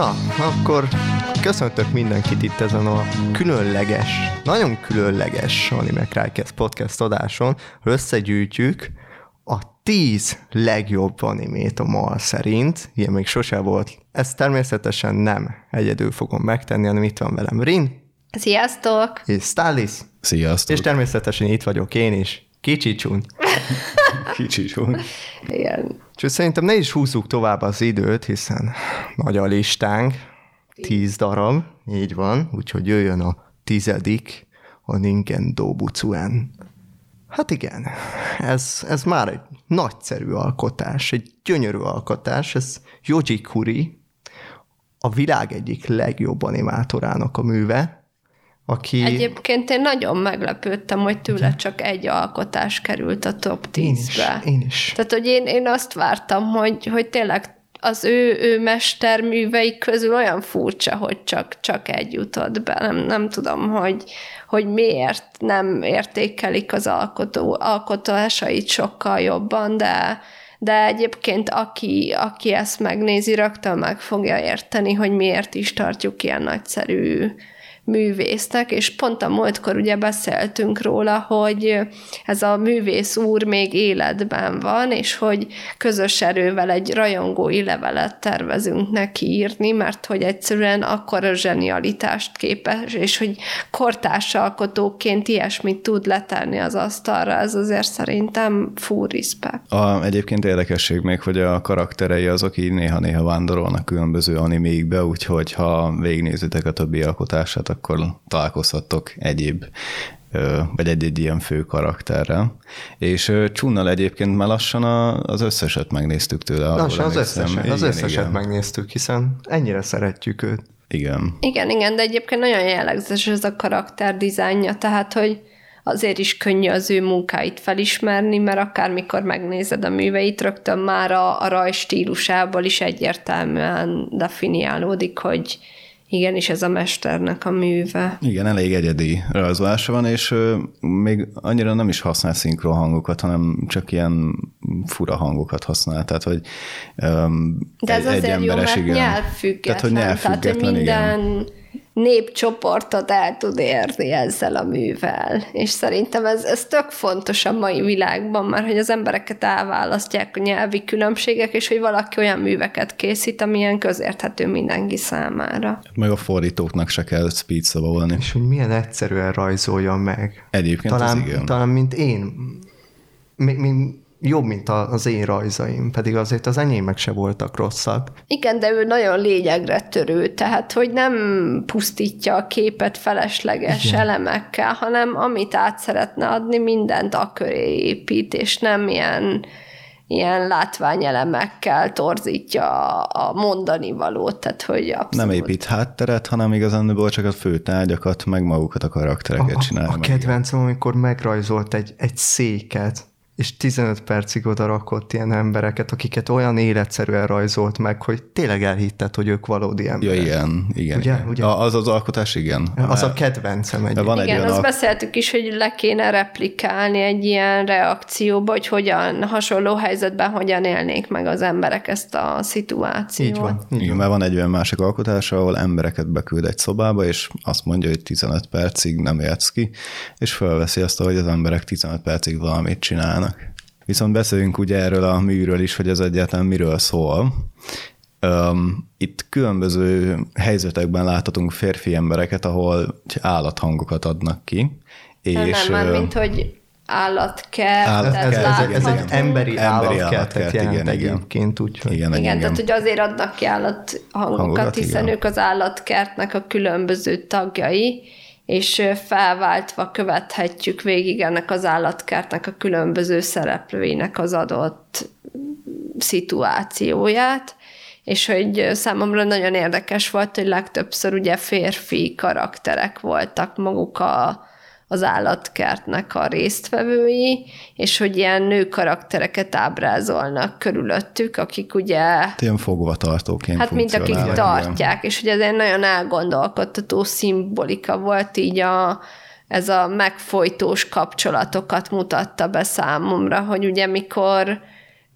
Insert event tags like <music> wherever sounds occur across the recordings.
Na, akkor köszöntök mindenkit itt ezen a különleges, nagyon különleges Anime Crycast podcast adáson, hogy összegyűjtjük a tíz legjobb animét a MAL szerint. Ilyen még sose volt. Ezt természetesen nem egyedül fogom megtenni, hanem itt van velem Rin. Sziasztok! És Stalis. Sziasztok! És természetesen itt vagyok én is. Kicsi csúny. <laughs> Kicsi csúny. Igen. Úgyhogy szerintem ne is húzzuk tovább az időt, hiszen nagy a listánk, tíz darab, így van, úgyhogy jöjjön a tizedik, a Ningen Dobutsuan. Hát igen, ez, ez már egy nagyszerű alkotás, egy gyönyörű alkotás, ez Yoji Kuri, a világ egyik legjobb animátorának a műve, aki... Egyébként én nagyon meglepődtem, hogy tőle csak egy alkotás került a top 10-be. Én is, én is. Tehát, hogy én, én azt vártam, hogy, hogy tényleg az ő, ő mesterműveik közül olyan furcsa, hogy csak, csak egy jutott be. Nem, nem tudom, hogy, hogy miért nem értékelik az alkotó, alkotásait sokkal jobban, de, de egyébként aki, aki ezt megnézi, rögtön meg fogja érteni, hogy miért is tartjuk ilyen nagyszerű művésznek, és pont a múltkor ugye beszéltünk róla, hogy ez a művész úr még életben van, és hogy közös erővel egy rajongói levelet tervezünk neki írni, mert hogy egyszerűen akkor a zsenialitást képes, és hogy kortársalkotóként ilyesmit tud letenni az asztalra, ez azért szerintem full respect. A, egyébként érdekesség még, hogy a karakterei azok így néha-néha vándorolnak különböző animékbe, úgyhogy ha végignézitek a többi alkotását, akkor találkozhattok egyéb vagy egy-egy ilyen fő karakterrel. És Csunnal egyébként már lassan az összeset megnéztük tőle. Lassan az összeset, az összeset igen. megnéztük, hiszen ennyire szeretjük őt. Igen. Igen, igen, de egyébként nagyon jellegzetes ez a karakter dizájnja, tehát, hogy azért is könnyű az ő munkáit felismerni, mert akármikor megnézed a műveit, rögtön már a, a raj stílusából is egyértelműen definiálódik, hogy igen, és ez a mesternek a műve. Igen, elég egyedi rajzolása van, és még annyira nem is használ szinkron hangokat, hanem csak ilyen fura hangokat használ, tehát hogy um, De ez egy, azért egy jó, mert igen. nyelvfüggetlen, tehát hogy, nyelvfüggetlen, tehát, hogy minden igen népcsoportot el tud érni ezzel a művel. És szerintem ez, ez tök fontos a mai világban, mert hogy az embereket elválasztják a nyelvi különbségek, és hogy valaki olyan műveket készít, amilyen közérthető mindenki számára. Meg a fordítóknak se kell speed szavolni. És hogy milyen egyszerűen rajzolja meg. Egyébként talán, az igen. Talán, mint én. Mi, mi, jobb, mint az én rajzaim, pedig azért az enyémek se voltak rosszak. Igen, de ő nagyon lényegre törő, tehát hogy nem pusztítja a képet felesleges Igen. elemekkel, hanem amit át szeretne adni, mindent a köré épít, és nem ilyen ilyen látványelemekkel torzítja a mondani valót, tehát hogy abszolút. Nem épít hátteret, hanem igazán csak a fő tárgyakat, meg magukat a karaktereket a, csinálja. A, a kedvencem, amikor megrajzolt egy, egy széket, és 15 percig oda rakott ilyen embereket, akiket olyan életszerűen rajzolt meg, hogy tényleg elhitted, hogy ők valódi emberek. Ja, igen, igen. Ugye? igen. Ugye? A, az az alkotás, igen. Az a kedvencem egy. Van igen, egy azt a... beszéltük is, hogy le kéne replikálni egy ilyen reakcióba, hogy hogyan, hasonló helyzetben hogyan élnék meg az emberek ezt a szituációt. Így van. Így igen, van. mert van egy olyan másik alkotás, ahol embereket beküld egy szobába, és azt mondja, hogy 15 percig nem élsz ki, és felveszi azt, hogy az emberek 15 percig valamit csinálnak. Viszont beszéljünk ugye erről a műről is, hogy ez egyáltalán miről szól. Itt különböző helyzetekben láthatunk férfi embereket, ahol állathangokat adnak ki. És, nem, már mint hogy állatkert, Állat, ez, ez, egy, ez egy emberi, emberi állatkertet jelent igen, egyébként. Úgyhogy. Igen, igen, igen, tehát hogy azért adnak ki állathangokat, Hangokat, hiszen igen. ők az állatkertnek a különböző tagjai, és felváltva követhetjük végig ennek az állatkertnek a különböző szereplőinek az adott szituációját, és hogy számomra nagyon érdekes volt, hogy legtöbbször ugye férfi karakterek voltak maguk a, az állatkertnek a résztvevői, és hogy ilyen nő karaktereket ábrázolnak körülöttük, akik ugye... Ilyen fogvatartóként Hát mint akik tartják, igen. és hogy ez egy nagyon elgondolkodtató szimbolika volt így a, ez a megfojtós kapcsolatokat mutatta be számomra, hogy ugye mikor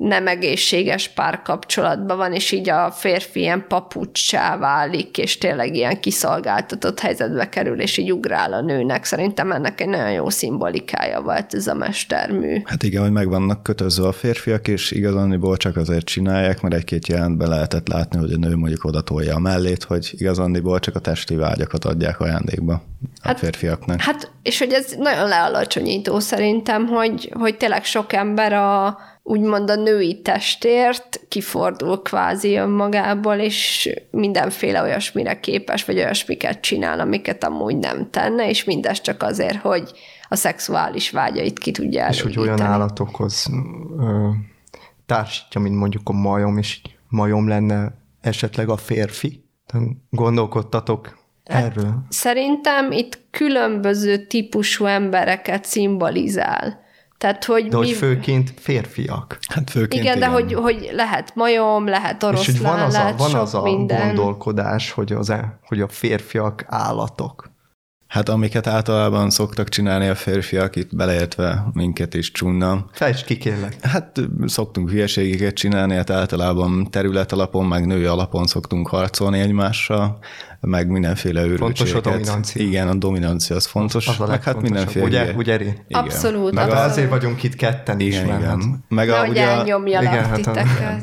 nem egészséges párkapcsolatban van, és így a férfi ilyen papucsá válik, és tényleg ilyen kiszolgáltatott helyzetbe kerül, és így ugrál a nőnek. Szerintem ennek egy nagyon jó szimbolikája volt ez a mestermű. Hát igen, hogy meg vannak kötözve a férfiak, és igazándiból csak azért csinálják, mert egy-két jelentben lehetett látni, hogy a nő mondjuk oda tolja a mellét, hogy igazándiból csak a testi vágyakat adják ajándékba a hát, férfiaknak. Hát, és hogy ez nagyon lealacsonyító szerintem, hogy, hogy tényleg sok ember a, úgymond a női testért kifordul kvázi önmagából, és mindenféle olyasmire képes, vagy olyasmiket csinál, amiket amúgy nem tenne, és mindez csak azért, hogy a szexuális vágyait ki tudja elégíteni. És hogy olyan állatokhoz ö, társítja, mint mondjuk a majom, és majom lenne esetleg a férfi? Gondolkodtatok hát erről? Szerintem itt különböző típusú embereket szimbolizál. Tehát, hogy de mi... hogy főként férfiak. Hát főként igen, igen, de hogy, hogy lehet majom, lehet oroszlán, És hogy van az a, van az a minden. gondolkodás, hogy, az, e- hogy a férfiak állatok. Hát amiket általában szoktak csinálni a férfiak, itt beleértve minket is csunna. Fejtsd ki kérlek. Hát szoktunk hülyeségeket csinálni, hát általában terület alapon, meg női alapon szoktunk harcolni egymással, meg mindenféle őrültséget. Fontos a dominancia. Igen, a dominancia az fontos. Az a meg hát mindenféle. Ugye, ugye Igen. Abszolút. Meg abszolút. azért vagyunk itt ketten igen, is. Igen, igen. Meg a, ugye, elnyomjalak igen, hát a,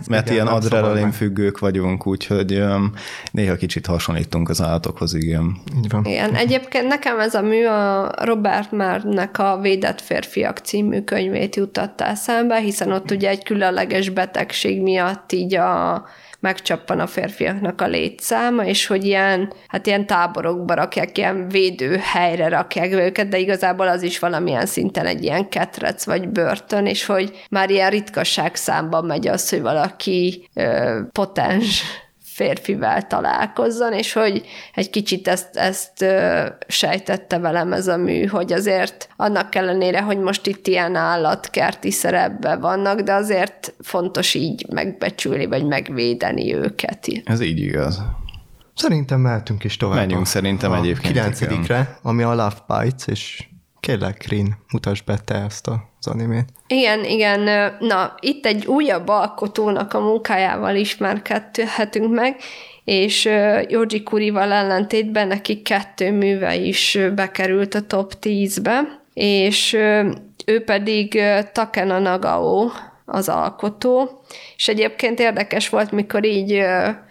Mert igen, ilyen adrenalin függők vagyunk, úgyhogy um, néha kicsit hasonlítunk az állatokhoz, igen. Így van. Igen, egyébként nekem ez a mű a Robert Márnek a Védett férfiak című könyvét jutatta eszembe, hiszen ott ugye egy különleges betegség miatt így a megcsappan a férfiaknak a létszáma, és hogy ilyen, hát ilyen táborokba rakják, ilyen védőhelyre rakják őket, de igazából az is valamilyen szinten egy ilyen ketrec vagy börtön, és hogy már ilyen ritkaság számban megy az, hogy valaki ö, potens férfivel találkozzon, és hogy egy kicsit ezt, ezt sejtette velem ez a mű, hogy azért annak ellenére, hogy most itt ilyen állatkerti szerepben vannak, de azért fontos így megbecsülni, vagy megvédeni őket. Ez így igaz. Szerintem mehetünk is tovább. Menjünk szerintem a egyébként. kilencedikre, ami a Love Bites, és kérlek, Rin, mutasd be te ezt az animét. Igen, igen. Na, itt egy újabb alkotónak a munkájával ismerkedhetünk meg, és Yoji Kurival ellentétben neki kettő műve is bekerült a top 10-be, és ő pedig Takena Nagao, az alkotó, és egyébként érdekes volt, mikor így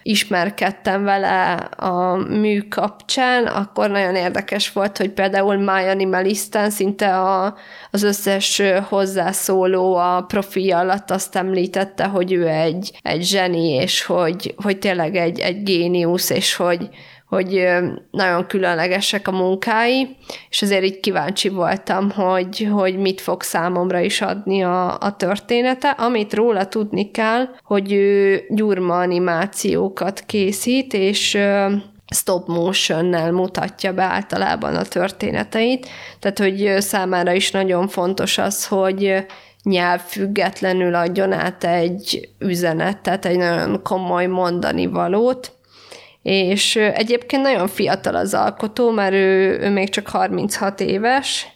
ismerkedtem vele a mű kapcsán, akkor nagyon érdekes volt, hogy például My Animalisten szinte a, az összes hozzászóló a profilja alatt azt említette, hogy ő egy, egy zseni, és hogy, hogy tényleg egy, egy géniusz, és hogy, hogy nagyon különlegesek a munkái, és azért így kíváncsi voltam, hogy, hogy mit fog számomra is adni a, a története. Amit róla tudni kell, hogy ő gyurma animációkat készít, és stop motion-nel mutatja be általában a történeteit, tehát hogy számára is nagyon fontos az, hogy nyelvfüggetlenül adjon át egy üzenetet, egy nagyon komoly mondani valót, és egyébként nagyon fiatal az alkotó, mert ő, ő még csak 36 éves,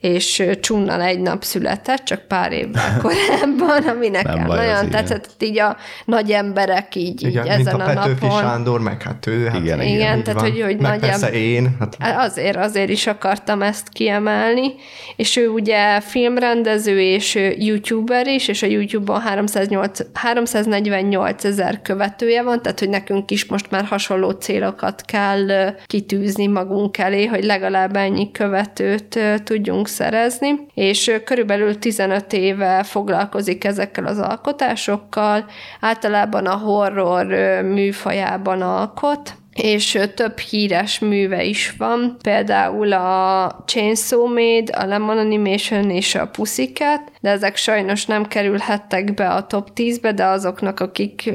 és Csunnal egy nap született, csak pár évvel <laughs> korábban, ami nekem baj, nagyon tetszett, így a nagy emberek így, igen, így ezen mint a, a Petőfi napon. Sándor, meg hát ő. Hát igen, igen, igen tehát van. hogy, hogy meg nagy persze én. Hát... Azért, azért is akartam ezt kiemelni, és ő ugye filmrendező és youtuber is, és a YouTube-on 308, 348 ezer követője van, tehát hogy nekünk is most már hasonló célokat kell kitűzni magunk elé, hogy legalább ennyi követőt tudjunk szerezni, és körülbelül 15 éve foglalkozik ezekkel az alkotásokkal, általában a horror műfajában alkot, és több híres műve is van, például a Chainsaw Maid, a Lemon Animation és a Pussycat, de ezek sajnos nem kerülhettek be a top 10-be, de azoknak, akik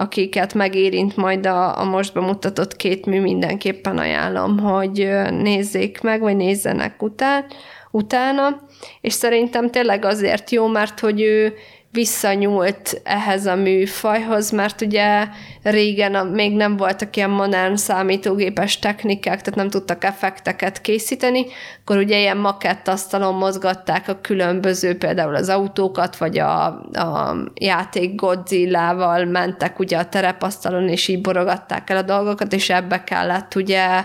akiket megérint majd a, a most bemutatott két mű, mindenképpen ajánlom, hogy nézzék meg, vagy nézzenek után, utána, és szerintem tényleg azért jó, mert hogy ő visszanyúlt ehhez a műfajhoz, mert ugye régen a, még nem voltak ilyen modern számítógépes technikák, tehát nem tudtak effekteket készíteni, akkor ugye ilyen makettasztalon mozgatták a különböző, például az autókat, vagy a, a játék Godzilla-val mentek ugye a terepasztalon, és így borogatták el a dolgokat, és ebbe kellett ugye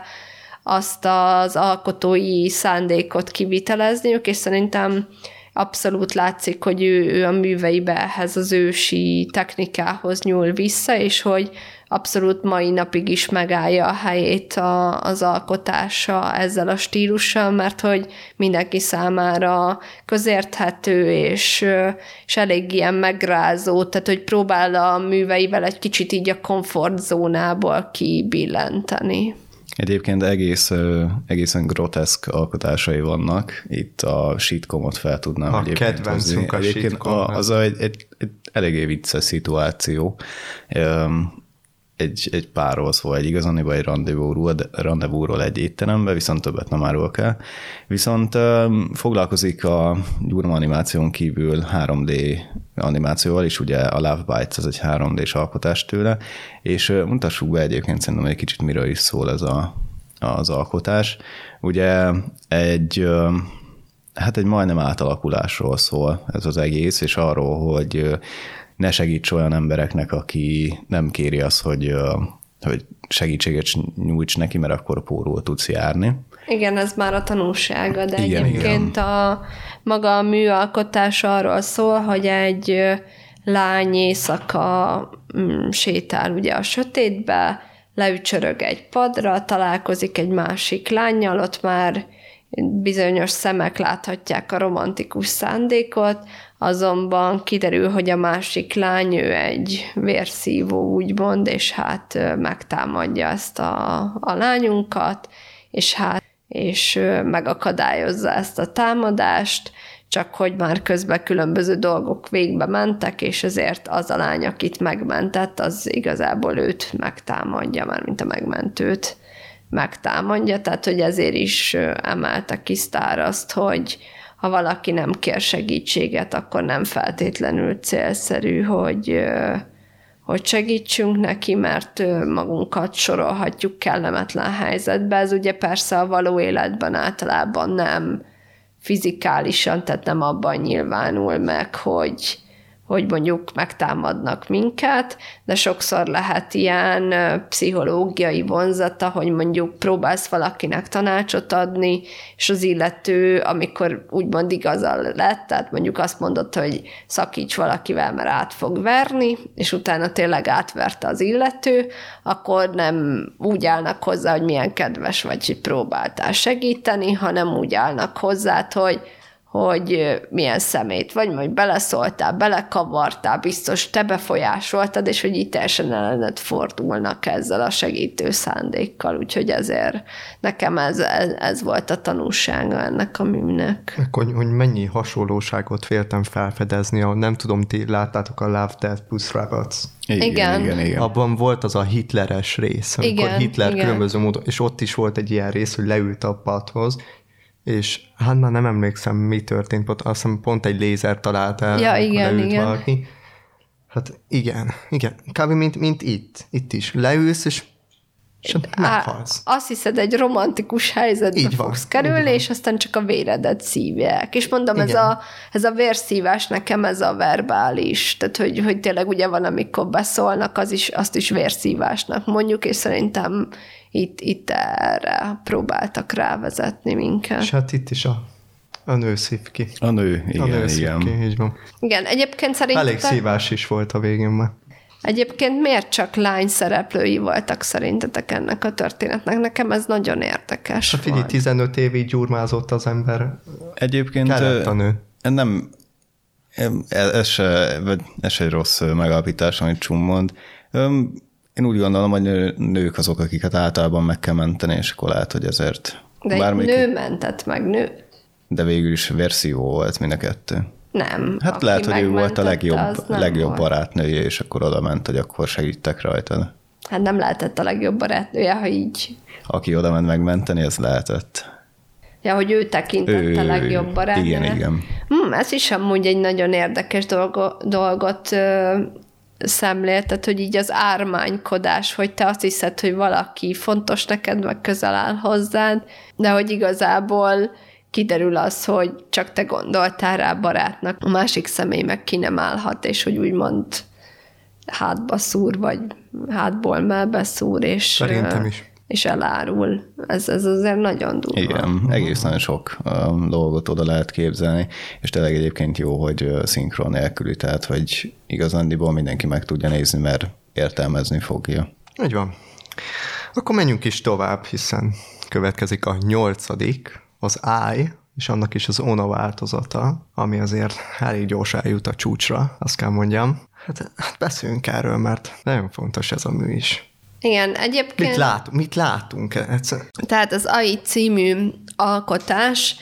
azt az alkotói szándékot kivitelezniük, és szerintem abszolút látszik, hogy ő, ő a műveibe ehhez az ősi technikához nyúl vissza, és hogy abszolút mai napig is megállja a helyét a, az alkotása ezzel a stílussal, mert hogy mindenki számára közérthető, és, és elég ilyen megrázó, tehát hogy próbál a műveivel egy kicsit így a komfortzónából kibillenteni. Egyébként egész, egészen groteszk alkotásai vannak. Itt a sitcomot fel tudnám a egyébként hozni. A egyébként a, az a, egy, egy, egy eléggé vicces szituáció. Egy, egy párról szól, egy igazaniba egy rendezvúról, rendezvúról egy étterembe, viszont többet nem árulok el. Viszont foglalkozik a Gyurma animáción kívül 3D animációval is, ugye a Love Bites, ez egy 3D-s alkotás tőle, és mutassuk be egyébként szerintem egy kicsit miről is szól ez a, az alkotás. Ugye egy hát egy majdnem átalakulásról szól ez az egész, és arról, hogy ne segíts olyan embereknek, aki nem kéri azt, hogy, hogy segítséget nyújts neki, mert akkor pórul tudsz járni. Igen, ez már a tanulsága, de igen, egyébként igen. a maga a műalkotás arról szól, hogy egy lány éjszaka mm, sétál ugye a sötétbe, leücsörög egy padra, találkozik egy másik lányjal, ott már bizonyos szemek láthatják a romantikus szándékot, azonban kiderül, hogy a másik lány ő egy vérszívó, úgymond, és hát megtámadja ezt a, a lányunkat, és hát és megakadályozza ezt a támadást, csak hogy már közben különböző dolgok végbe mentek, és ezért az a lány, akit megmentett, az igazából őt megtámadja, már mint a megmentőt megtámadja, tehát hogy ezért is emelte ki azt, hogy ha valaki nem kér segítséget, akkor nem feltétlenül célszerű, hogy, hogy segítsünk neki, mert magunkat sorolhatjuk kellemetlen helyzetbe. Ez ugye persze a való életben általában nem fizikálisan, tehát nem abban nyilvánul meg, hogy, hogy mondjuk megtámadnak minket, de sokszor lehet ilyen pszichológiai vonzata, hogy mondjuk próbálsz valakinek tanácsot adni, és az illető, amikor úgymond igazal lett, tehát mondjuk azt mondott, hogy szakíts valakivel, mert át fog verni, és utána tényleg átverte az illető, akkor nem úgy állnak hozzá, hogy milyen kedves vagy, hogy próbáltál segíteni, hanem úgy állnak hozzá, hogy hogy milyen szemét vagy, majd beleszóltál, belekavartál, biztos te befolyásoltad, és hogy itt teljesen ellenet fordulnak ezzel a segítő szándékkal, úgyhogy ezért nekem ez, ez, ez volt a tanulsága ennek a műnek. Hogy, hogy mennyi hasonlóságot féltem felfedezni, a, nem tudom, ti láttátok a Love, Death plus Rebels. Igen, igen. igen, igen. Abban volt az a hitleres rész, amikor igen, Hitler igen. különböző módon, és ott is volt egy ilyen rész, hogy leült a padhoz, és hát már nem emlékszem, mi történt, pont, azt hiszem pont egy lézer talált el, ja, igen, igen. valaki. Hát igen, igen, kb. Mint, mint itt, itt is. Leülsz, és és meghalsz. Azt hiszed, egy romantikus helyzetbe így van, fogsz kerülni, és aztán csak a véredet szívják. És mondom, ez a, ez a vérszívás nekem ez a verbális, tehát hogy, hogy tényleg ugye van, amikor beszólnak, az is, azt is vérszívásnak mondjuk, és szerintem itt, itt erre próbáltak rávezetni minket. És hát itt is a, a nő szív ki. A nő, igen, a nő igen. Ki, így van. Igen, egyébként szerintem... Elég szívás is volt a végén már. Egyébként miért csak lány szereplői voltak szerintetek ennek a történetnek? Nekem ez nagyon érdekes A figyelj, 15 évig gyurmázott az ember. Egyébként a nő. Nem, ez se, ez se egy rossz megalapítás, amit Csum mond. Én úgy gondolom, hogy nők azok, akiket általában meg kell menteni, és akkor lehet, hogy ezért... De bármelyik... nő mentett meg nő. De végül is verzió volt mind a kettő. Nem. Hát lehet, hogy ő volt a legjobb, legjobb volt. barátnője, és akkor oda ment, hogy akkor segítek rajta. Hát nem lehetett a legjobb barátnője, ha így. Aki oda ment megmenteni, ez lehetett. Ja, hogy ő tekintette Ő- legjobb barátjának. igen, igen. Hmm, ez is amúgy egy nagyon érdekes dolgo, dolgot ö, szemléltet, hogy így az ármánykodás, hogy te azt hiszed, hogy valaki fontos neked, meg közel áll hozzád, de hogy igazából kiderül az, hogy csak te gondoltál rá barátnak, a másik személy meg ki nem állhat, és hogy úgymond hátba szúr, vagy hátból melbe szúr, és, Szerintem is. És elárul. Ez, ez azért nagyon durva. Igen, egészen sok um, dolgot oda lehet képzelni, és tényleg egyébként jó, hogy szinkron nélküli, tehát hogy igazándiból mindenki meg tudja nézni, mert értelmezni fogja. Így van. Akkor menjünk is tovább, hiszen következik a nyolcadik, az I, és annak is az ONA változata, ami azért elég gyorsan eljut a csúcsra, azt kell mondjam. Hát, hát beszéljünk erről, mert nagyon fontos ez a mű is. Igen, egyébként... Mit, lát, mit látunk? Egyszer? Tehát az AI című alkotás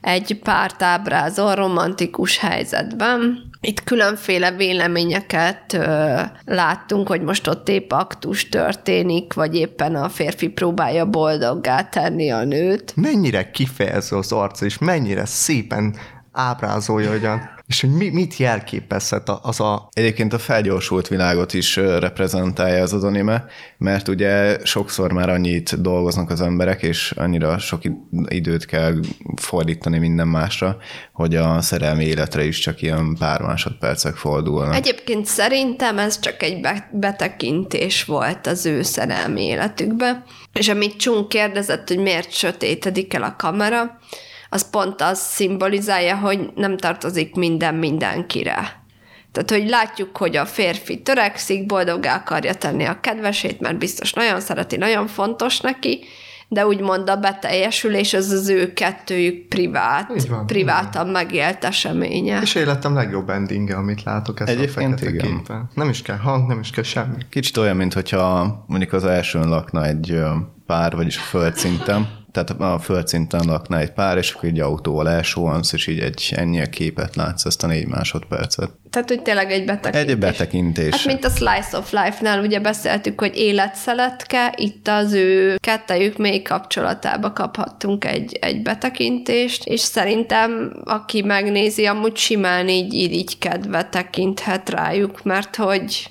egy párt ábrázol romantikus helyzetben. Itt különféle véleményeket ö, láttunk, hogy most ott épp aktus történik, vagy éppen a férfi próbálja boldoggá tenni a nőt. Mennyire kifejező az arc, és mennyire szépen ábrázolja, hogy a, és hogy mi, mit jelképezhet az a Egyébként a felgyorsult világot is reprezentálja ez az anime, mert ugye sokszor már annyit dolgoznak az emberek, és annyira sok id- időt kell fordítani minden másra, hogy a szerelmi életre is csak ilyen pár másodpercek fordulnak. Egyébként szerintem ez csak egy be- betekintés volt az ő szerelmi életükbe, és amit Csung kérdezett, hogy miért sötétedik el a kamera, az pont az szimbolizálja, hogy nem tartozik minden mindenkire. Tehát, hogy látjuk, hogy a férfi törekszik, boldoggá akarja tenni a kedvesét, mert biztos nagyon szereti, nagyon fontos neki, de úgymond a beteljesülés az az ő kettőjük privát, Így van, privátan megélt eseménye. És életem legjobb endinge, amit látok ezt Egyébként a fekete igen. képen. Nem is kell hang, nem is kell semmi. Kicsit olyan, mintha mondjuk az elsőn lakna egy pár, vagyis a földszinten, tehát a földszinten lakna egy pár, és akkor egy autóval elsuhansz, és így egy ennyi a képet látsz, ezt a négy másodpercet. Tehát, hogy tényleg egy betekintés. Egy betekintés. Hát, mint a Slice of Life-nál ugye beszéltük, hogy életszeletke, itt az ő kettejük mély kapcsolatába kaphattunk egy, egy betekintést, és szerintem, aki megnézi, amúgy simán így irigykedve tekinthet rájuk, mert hogy,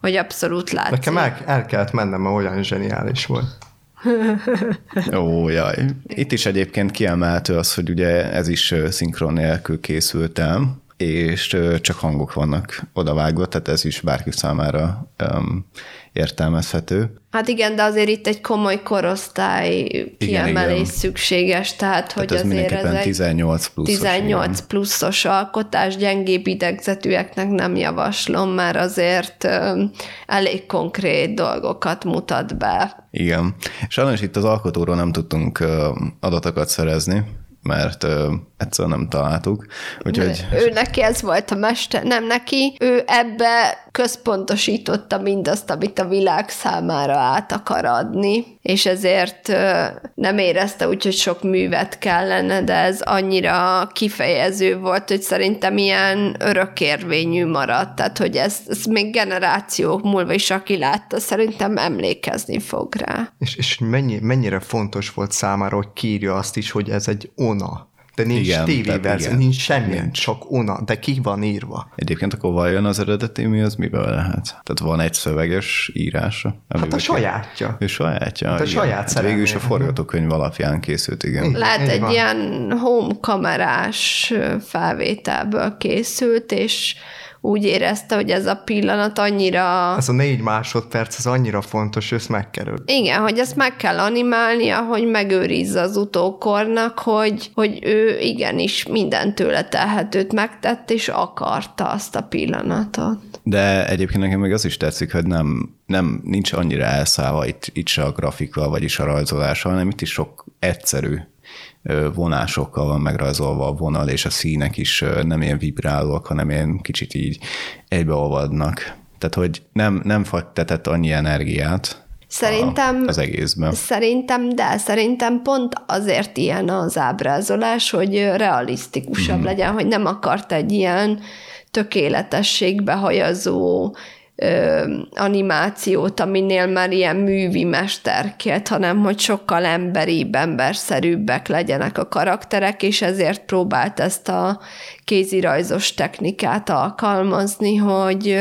hogy abszolút látszik. Nekem el, el kellett mennem, mert olyan zseniális volt. <laughs> Ó, jaj. Itt is egyébként kiemelhető az, hogy ugye ez is szinkron nélkül készült el, és csak hangok vannak odavágva, tehát ez is bárki számára um, értelmezhető. Hát igen, de azért itt egy komoly korosztály kiemelés igen. szükséges, tehát, hogy Tehát ez azért ez mindenképpen egy 18 pluszos. 18 igen. pluszos alkotás, gyengébb idegzetűeknek nem javaslom, mert azért ö, elég konkrét dolgokat mutat be. Igen. Sajnos itt az alkotóról nem tudtunk adatokat szerezni, mert ö, egyszerűen nem találtuk. Úgyhogy Ő neki ez volt a mester, nem neki, ő ebbe központosította mindazt, amit a világ számára át akar adni, és ezért ö, nem érezte úgy, hogy sok művet kellene, de ez annyira kifejező volt, hogy szerintem ilyen örökérvényű maradt, tehát hogy ez, ez még generációk múlva is, aki látta, szerintem emlékezni fog rá. És, és mennyi, mennyire fontos volt számára, hogy kírja azt is, hogy ez egy ona. De nincs Igen, tévéverzió, igen. nincs semmi, Nincs. csak ona, de ki van írva. egyébként akkor vajon az eredeti mi az miből lehet? Tehát van egy szöveges írása? Hát a sajátja. Ő sajátja? Hát a igen. saját Hát Végül is a forgatókönyv alapján készült, igen. Igen. Lehet egy van. ilyen home kamerás felvételből készült, és úgy érezte, hogy ez a pillanat annyira... Ez a négy másodperc, ez annyira fontos, hogy ezt megkerül. Igen, hogy ezt meg kell animálnia, hogy megőrizze az utókornak, hogy, hogy ő igenis minden tőle telhetőt megtett, és akarta azt a pillanatot. De egyébként nekem még az is tetszik, hogy nem, nem nincs annyira elszállva itt, itt se a grafika, vagyis a rajzolása, hanem itt is sok egyszerű vonásokkal van megrajzolva a vonal, és a színek is nem ilyen vibrálóak, hanem ilyen kicsit így egybeolvadnak. Tehát, hogy nem, nem fektetett annyi energiát Szerintem... a, az egészben. Szerintem, de szerintem pont azért ilyen az ábrázolás, hogy realisztikusabb mm. legyen, hogy nem akart egy ilyen tökéletességbe hajazó ö, animációt, aminél már ilyen művi mesterkélt, hanem hogy sokkal emberibb, emberszerűbbek legyenek a karakterek, és ezért próbált ezt a kézirajzos technikát alkalmazni, hogy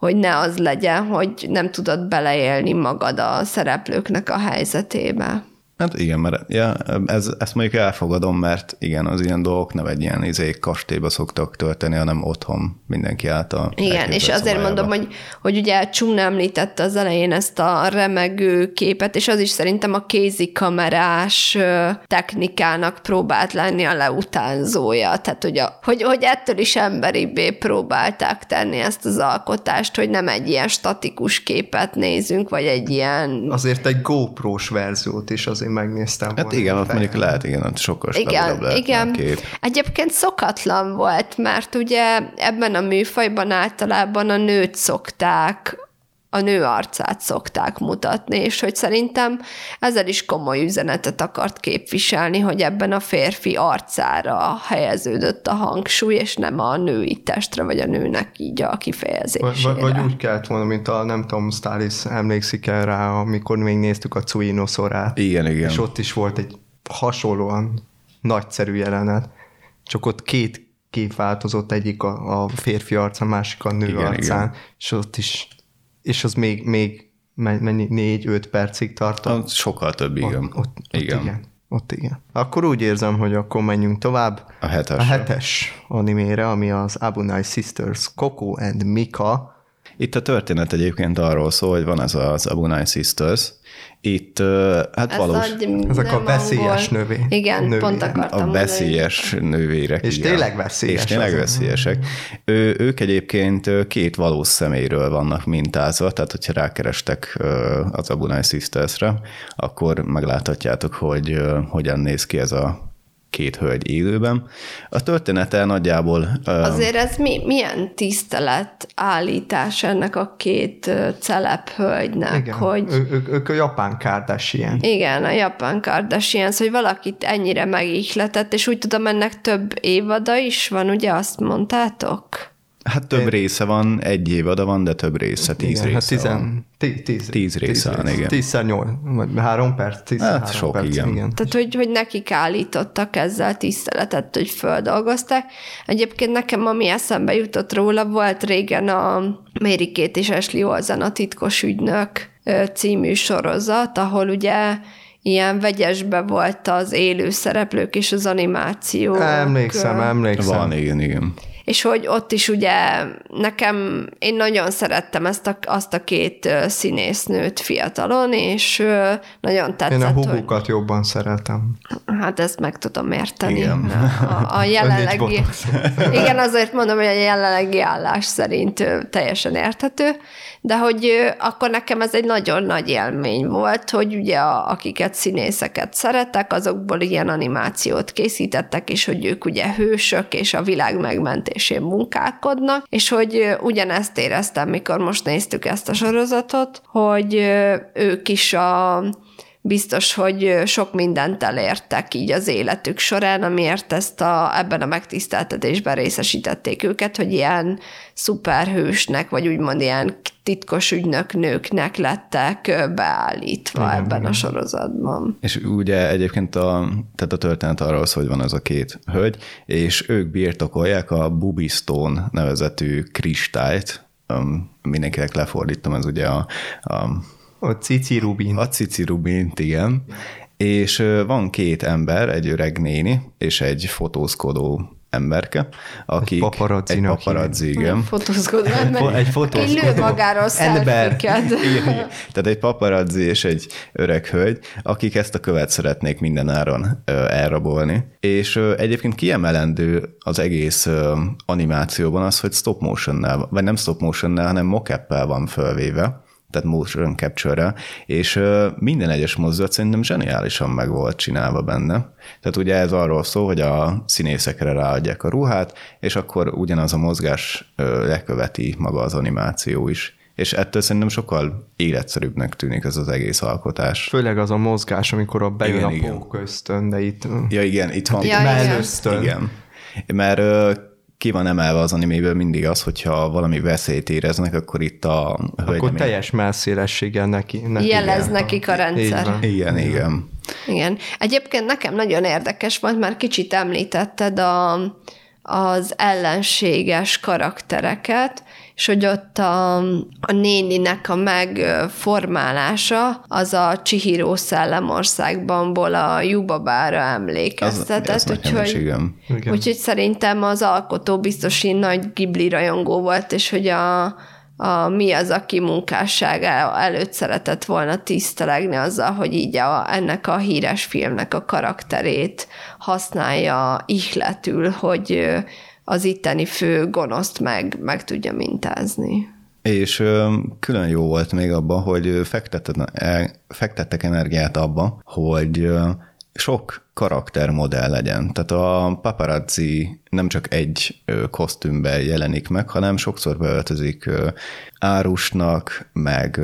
hogy ne az legyen, hogy nem tudod beleélni magad a szereplőknek a helyzetébe. Hát igen, mert ja, ez, ezt mondjuk elfogadom, mert igen, az ilyen dolgok nem egy ilyen izé, kastélyba szoktak tölteni, hanem otthon mindenki által. Igen, és azért mondom, hogy, hogy ugye Csúna említette az elején ezt a remegő képet, és az is szerintem a kézi kamerás technikának próbált lenni a leutánzója. Tehát, hogy, a, hogy, hogy ettől is emberibbé próbálták tenni ezt az alkotást, hogy nem egy ilyen statikus képet nézünk, vagy egy ilyen... Azért egy GoPro-s verziót is azért megnéztem. Hát igen, ott mondjuk lehet, igen, ott sokkal igen, lehet igen. kép. Egyébként szokatlan volt, mert ugye ebben a műfajban általában a nőt szokták a nő arcát szokták mutatni, és hogy szerintem ezzel is komoly üzenetet akart képviselni, hogy ebben a férfi arcára helyeződött a hangsúly, és nem a női testre, vagy a nőnek így a kifejezésére. Vagy, vagy úgy kellett volna, mint a, nem tudom, Stalis emlékszik el rá, amikor még néztük a Cuinoszorát. Igen, igen. És ott is volt egy hasonlóan nagyszerű jelenet, csak ott két kép változott, egyik a, a férfi arca, másik a nő igen, arcán, igen. és ott is és az még, még mennyi, négy-öt percig tart? Sokkal több, igen. Ott, ott, igen. Ott igen. Ott igen. Akkor úgy érzem, hogy akkor menjünk tovább. A hetes. A hetes animére, ami az Abunai Sisters Coco and Mika. Itt a történet egyébként arról szól, hogy van ez az Abunai Sisters, itt hát ez valós. Ezek a veszélyes növé. Igen, növé. pont akartam A veszélyes mondani. nővérek. És igen. tényleg veszélyes. És tényleg veszélyesek. Ő, ők egyébként két valós személyről vannak mintázva, tehát hogyha rákerestek az Abunai Sisters-re, akkor megláthatjátok, hogy hogyan néz ki ez a két hölgy élőben. A története nagyjából... Azért ez mi, milyen tisztelet állítás ennek a két celep hölgynek, Igen, hogy... Ő, ők, ők a japán Kardashian. Igen, a japán Kardashian, hogy valakit ennyire megihletett, és úgy tudom, ennek több évada is van, ugye azt mondtátok? Hát több Én... része van, egy évada van, de több része, tíz igen, része hát tizen, van. Tíz, tíz, tíz része van, igen. Tízszer nyolc, vagy három perc, tíz hát három sok, perc, igen. igen. Tehát, hogy, hogy nekik állítottak ezzel tiszteletet, hogy földolgozták. Egyébként nekem, ami eszembe jutott róla, volt régen a Mary Kate és Ashley Olsen a titkos ügynök című sorozat, ahol ugye ilyen vegyesbe volt az élő szereplők és az animáció. Emlékszem, emlékszem. Van, igen, igen és hogy ott is ugye nekem, én nagyon szerettem ezt a, azt a két színésznőt fiatalon, és nagyon tetszett. Én a hugukat hogy... jobban szeretem. Hát ezt meg tudom érteni. Igen. A, a <laughs> jelenlegi... <laughs> igen, azért mondom, hogy a jelenlegi állás szerint teljesen érthető, de hogy akkor nekem ez egy nagyon nagy élmény volt, hogy ugye a, akiket színészeket szeretek, azokból ilyen animációt készítettek, és hogy ők ugye hősök, és a világ megmentésén munkálkodnak, és hogy ugyanezt éreztem, mikor most néztük ezt a sorozatot, hogy ők is a biztos, hogy sok mindent elértek így az életük során, amiért ezt a, ebben a megtiszteltetésben részesítették őket, hogy ilyen szuperhősnek, vagy úgymond ilyen titkos ügynök nőknek lettek beállítva igen, ebben igen. a sorozatban. És ugye egyébként a, tehát a történet arról szól, hogy van ez a két hölgy, és ők birtokolják a Bubistone nevezetű kristályt, mindenkinek lefordítom, ez ugye a, a a Cici Rubin. A Cici Rubint, igen. És van két ember, egy öreg néni és egy fotózkodó emberke, aki egy paparazzi, egy paparazzi igen. Fotózkodó ember. Egy fotózkodó. Egy lő magáról ember. <laughs> Tehát egy paparazzi és egy öreg hölgy, akik ezt a követ szeretnék minden áron elrabolni. És egyébként kiemelendő az egész animációban az, hogy stop motionnel, vagy nem stop motionnel, hanem mocap van fölvéve tehát motion capture és minden egyes mozdulat szerintem zseniálisan meg volt csinálva benne. Tehát ugye ez arról szól, hogy a színészekre ráadják a ruhát, és akkor ugyanaz a mozgás leköveti maga az animáció is és ettől szerintem sokkal életszerűbbnek tűnik ez az egész alkotás. Főleg az a mozgás, amikor a bejön igen, a pók köztön, de itt... Ja igen, itt van. Ja, igen. igen. Mert ki van emelve az animéből mindig az, hogyha valami veszélyt éreznek, akkor itt a hölgyem... Akkor teljes melszélességgel neki, neki Jelez igen. nekik a rendszer. Igen, igen. Igen. Egyébként nekem nagyon érdekes volt, már kicsit említetted a, az ellenséges karaktereket, és hogy ott a, a néninek a megformálása az a Csihíró szellemországból a Jubabára emlékeztetett, az, úgyhogy, igen. úgyhogy szerintem az alkotó biztos nagy Ghibli rajongó volt, és hogy a, a, mi az, aki munkássága előtt szeretett volna tisztelegni azzal, hogy így a, ennek a híres filmnek a karakterét használja ihletül, hogy az itteni fő gonoszt meg, meg tudja mintázni. És külön jó volt még abban, hogy fektettek, fektettek energiát abba, hogy sok karaktermodell legyen. Tehát a paparazzi nem csak egy kosztümben jelenik meg, hanem sokszor beöltözik árusnak, meg...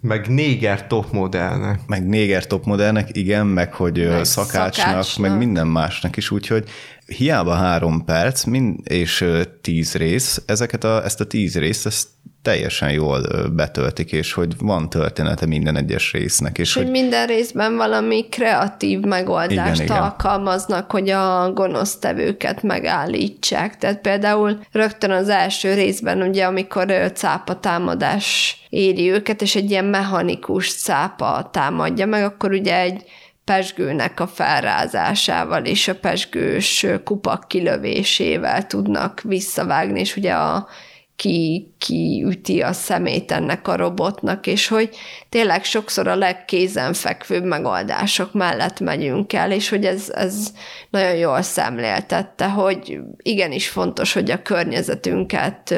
Meg néger topmodellnek. Meg néger topmodellnek, igen, meg hogy meg szakácsnak, szakácsnak, meg minden másnak is, úgyhogy hiába három perc mind, és tíz rész, ezeket a, ezt a tíz részt, ezt teljesen jól betöltik, és hogy van története minden egyes résznek. És, és hogy, minden részben valami kreatív megoldást igen, alkalmaznak, igen. hogy a gonosztevőket megállítsák. Tehát például rögtön az első részben, ugye, amikor cápa támadás éri őket, és egy ilyen mechanikus cápa támadja meg, akkor ugye egy pesgőnek a felrázásával és a pesgős kupak kilövésével tudnak visszavágni, és ugye a ki, ki üti a szemét ennek a robotnak, és hogy tényleg sokszor a legkézenfekvőbb megoldások mellett megyünk el, és hogy ez, ez nagyon jól szemléltette, hogy igenis fontos, hogy a környezetünket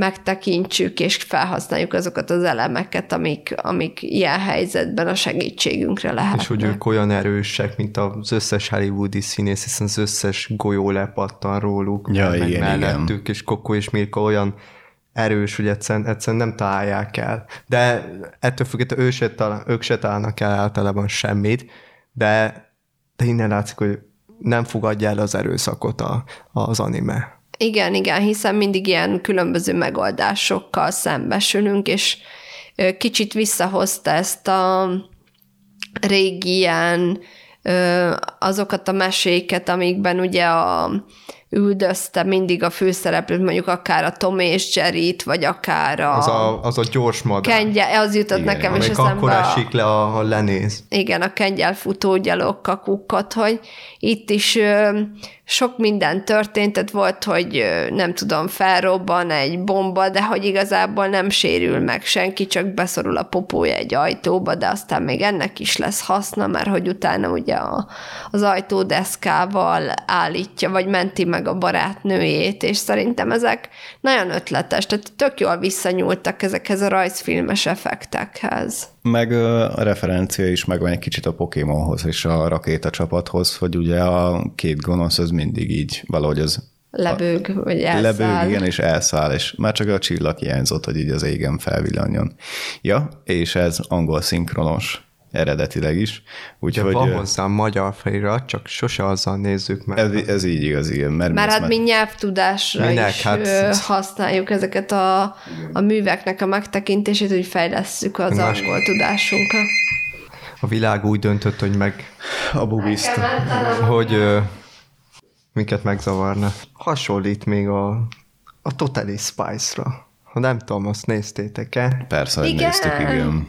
megtekintsük és felhasználjuk azokat az elemeket, amik, amik ilyen helyzetben a segítségünkre lehetnek. És hogy ők olyan erősek, mint az összes hollywoodi színész, hiszen az összes golyó lepattan róluk, ja, meg igen, mellettük, igen. és Koko és Mirka olyan erős, hogy egyszerűen, egyszerűen nem találják el. De ettől függetlenül ők se, talál, ők se találnak el általában semmit, de, de innen látszik, hogy nem fogadja el az erőszakot a, az anime. Igen, igen, hiszen mindig ilyen különböző megoldásokkal szembesülünk, és kicsit visszahozta ezt a régi ilyen azokat a meséket, amikben ugye a üldözte mindig a főszereplőt, mondjuk akár a Tom és jerry vagy akár a... Az a, az a gyors madár. Kengye, az jutott igen, nekem is eszembe. akkor esik le, a, a lenéz. Igen, a kengyel futó gyalog kakukkot, hogy itt is ö, sok minden történt, tehát volt, hogy nem tudom, felrobban egy bomba, de hogy igazából nem sérül meg senki, csak beszorul a popója egy ajtóba, de aztán még ennek is lesz haszna, mert hogy utána ugye a, az ajtódeszkával állítja, vagy menti meg a barátnőjét, és szerintem ezek nagyon ötletes, tehát tök jól visszanyúltak ezekhez a rajzfilmes effektekhez. Meg a referencia is megvan egy kicsit a Pokémonhoz és a rakéta csapathoz, hogy ugye a két gonosz az mindig így valahogy az lebőg, vagy elszáll. Lebőg, igen, és elszáll, és már csak a csillag hiányzott, hogy így az égen felvillanjon. Ja, és ez angol szinkronos eredetileg is. Úgyhogy, van hozzá magyar felirat, csak sose azzal nézzük meg. Ez, ez így igaz, igen. Mert, mert hát mi nyelvtudásra Minek? is hát, használjuk ezeket a, a műveknek a megtekintését, hogy fejlesszük az Más... angol tudásunkat. A világ úgy döntött, hogy meg a bubiszt, hogy uh, minket megzavarna. Hasonlít még a, a Totally Spice-ra. Ha nem tudom, azt néztétek-e? Persze, hogy igen. néztük, igen.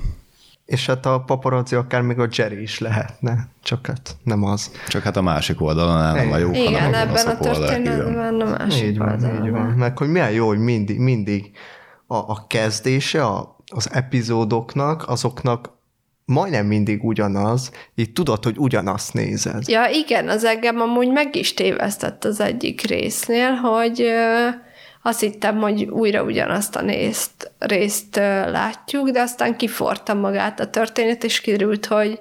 És hát a paparazzi akár még a Jerry is lehetne, csak hát nem az. Csak hát a másik oldalon nem a jó, Igen, hanem ebben a történetben a másik így van, oldalon. Így van. Meg hogy milyen jó, hogy mindig, mindig a, a kezdése a, az epizódoknak, azoknak majdnem mindig ugyanaz, így tudod, hogy ugyanazt nézed. Ja, igen, az engem amúgy meg is tévesztett az egyik résznél, hogy azt hittem, hogy újra ugyanazt a részt, részt látjuk, de aztán kifortam magát a történet, és kiderült, hogy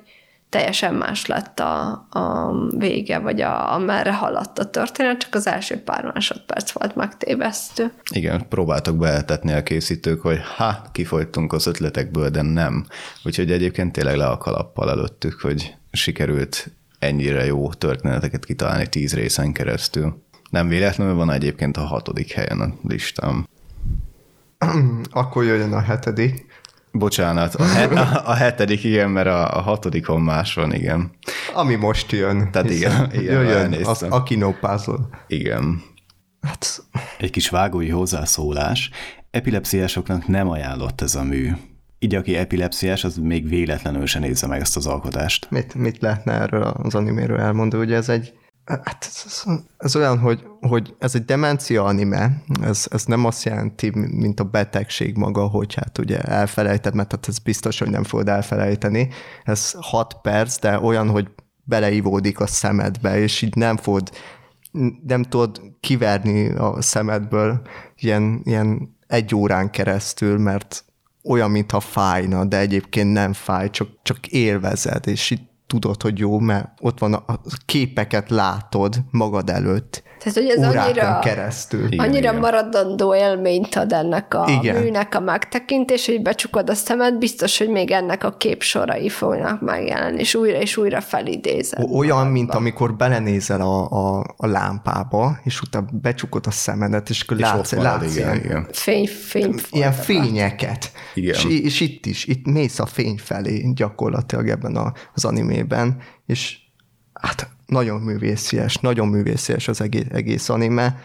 teljesen más lett a, a vége, vagy a, merre haladt a történet, csak az első pár másodperc volt megtévesztő. Igen, próbáltok beeltetni a készítők, hogy ha, kifolytunk az ötletekből, de nem. Úgyhogy egyébként tényleg le a kalappal előttük, hogy sikerült ennyire jó történeteket kitalálni tíz részen keresztül. Nem véletlenül van egyébként a hatodik helyen a listám. Akkor jöjjön a hetedik. Bocsánat, a, he- a hetedik igen, mert a, a hatodikon más van, igen. Ami most jön. Tehát igen, igen, jöjjön az. Akino Puzzle. Igen. Hát Egy kis vágói hozzászólás. Epilepsziásoknak nem ajánlott ez a mű. Így aki epilepsziás, az még véletlenül se nézze meg ezt az alkotást. mit, mit lehetne erről az animéről elmondani? Ugye ez egy Hát ez, ez, olyan, hogy, hogy ez egy demencia anime, ez, ez nem azt jelenti, mint a betegség maga, hogy hát ugye elfelejted, mert hát ez biztos, hogy nem fogod elfelejteni. Ez hat perc, de olyan, hogy beleivódik a szemedbe, és így nem fogod, nem tudod kiverni a szemedből ilyen, ilyen egy órán keresztül, mert olyan, mintha fájna, de egyébként nem fáj, csak, csak élvezed, és így tudod, hogy jó, mert ott van a, képeket látod magad előtt. Tehát, hogy ez annyira, keresztül. Igen, annyira igen. maradandó élményt ad ennek a Igen. műnek a megtekintés, hogy becsukod a szemed, biztos, hogy még ennek a képsorai fognak megjelenni, és újra és újra felidézed. Olyan, mint amikor belenézel a, a, a lámpába, és utána becsukod a szemedet, és akkor És látsz, marad, látsz igen, ilyen, igen. Fény, fény ilyen fényeket. Igen. És, és itt is, itt mész a fény felé gyakorlatilag ebben a, az animében, és hát nagyon művészies, nagyon művészies az egész, egész anime.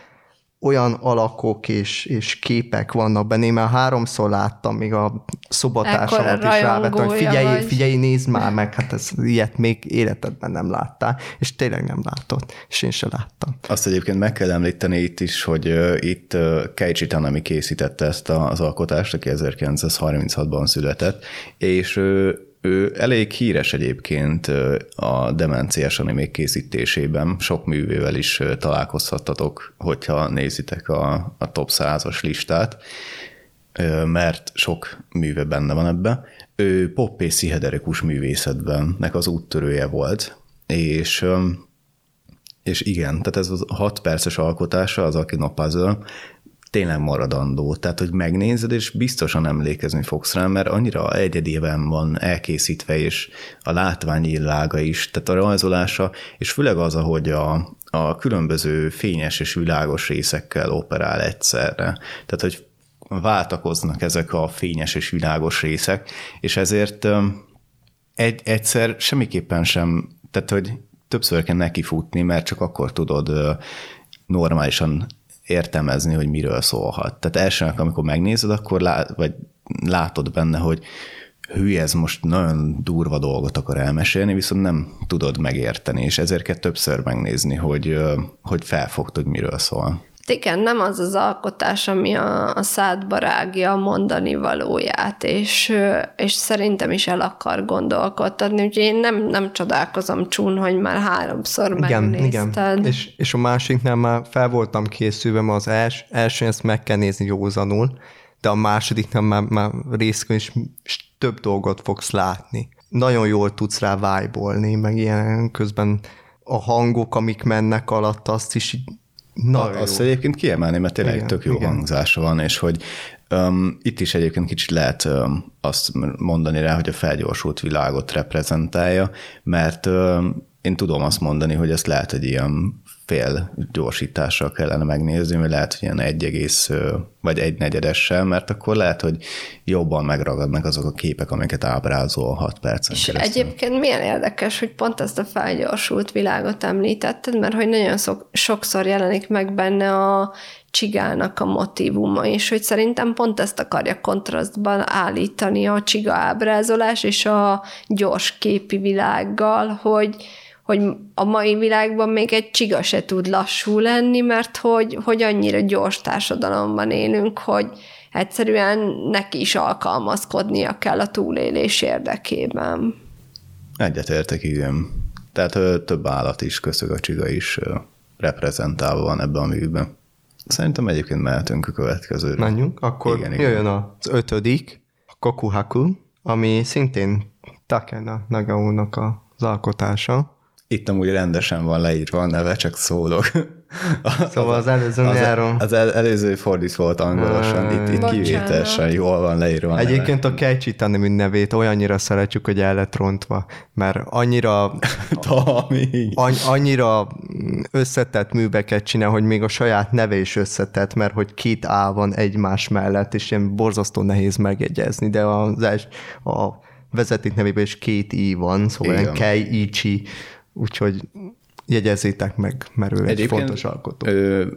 Olyan alakok és, és képek vannak benne, én már háromszor láttam, még a szobatársamat is rávettem, hogy figyelj, vagy. figyelj, nézd már meg, hát ez, ilyet még életedben nem láttál, és tényleg nem látott, és én se láttam. Azt egyébként meg kell említeni itt is, hogy uh, itt uh, Keiichi Tanami készítette ezt a- az alkotást, aki 1936-ban született, és ő elég híres egyébként a demenciás animék készítésében, sok művével is találkozhattatok, hogyha nézitek a, a top 100-as listát, mert sok műve benne van ebbe. Ő pop és pszichedelikus művészetben nek az úttörője volt, és és igen, tehát ez az 6 perces alkotása, az Akino Puzzle, tényleg maradandó. Tehát, hogy megnézed, és biztosan emlékezni fogsz rá, mert annyira egyedében van elkészítve, és a látványillága is, tehát a rajzolása, és főleg az, ahogy a, a különböző fényes és világos részekkel operál egyszerre. Tehát, hogy váltakoznak ezek a fényes és világos részek, és ezért egy, egyszer semmiképpen sem, tehát hogy többször kell nekifutni, mert csak akkor tudod normálisan értelmezni, hogy miről szólhat. Tehát elsőnek, amikor megnézed, akkor lá, vagy látod benne, hogy hű, ez most nagyon durva dolgot akar elmesélni, viszont nem tudod megérteni, és ezért kell többször megnézni, hogy, hogy felfogd, hogy miről szól. Igen, nem az az alkotás, ami a, a szádba rágja a mondani valóját, és, és szerintem is el akar gondolkodtatni, úgyhogy én nem, nem csodálkozom csún, hogy már háromszor Igen, megnézted. igen. És, és a másiknál már fel voltam készülve, mert az els, első ezt meg kell nézni józanul, de a másodiknál már, már részkön is több dolgot fogsz látni. Nagyon jól tudsz rá vibe meg ilyen közben a hangok, amik mennek alatt, azt is így nagyon Azt jó. egyébként kiemelni, mert tényleg Igen, tök jó igen. igen. hangzása van, és hogy um, itt is egyébként kicsit lehet um, azt mondani rá, hogy a felgyorsult világot reprezentálja, mert um, én tudom azt mondani, hogy ezt lehet egy ilyen fél gyorsítással kellene megnézni, vagy lehet, hogy ilyen egy egész, vagy egy negyedessel, mert akkor lehet, hogy jobban megragadnak azok a képek, amiket ábrázol 6 percen És keresztül. egyébként milyen érdekes, hogy pont ezt a felgyorsult világot említetted, mert hogy nagyon szok, sokszor jelenik meg benne a csigának a motivuma, és hogy szerintem pont ezt akarja kontrasztban állítani a csiga ábrázolás és a gyors képi világgal, hogy, hogy a mai világban még egy csiga se tud lassú lenni, mert hogy, hogy annyira gyors társadalomban élünk, hogy egyszerűen neki is alkalmazkodnia kell a túlélés érdekében. Egyetértek, igen. Tehát több állat is, köztük a csiga is reprezentálva van ebben a műben. Szerintem egyébként mehetünk a következőre. Menjünk, akkor Igen, igen, igen. jöjjön az ötödik, a Kokuhaku, ami szintén Takena Nagao-nak az alkotása. Itt amúgy rendesen van leírva a neve, csak szólok. <laughs> Szóval az előző Az, nyáron... az el, előző fordít volt angolosan, itt, itt kivételesen jól van leírva. a neve. Egyébként a Keiichi nevű nevét olyannyira szeretjük, hogy el lett rontva, mert annyira, <laughs> any, annyira összetett műveket csinál, hogy még a saját neve is összetett, mert hogy két A van egymás mellett, és ilyen borzasztó nehéz megjegyezni, de az els, a vezeték nevében is két I van, szóval Igen. ilyen Keiichi, úgyhogy jegyezzétek meg, mert ő egy fontos alkotó. Ö,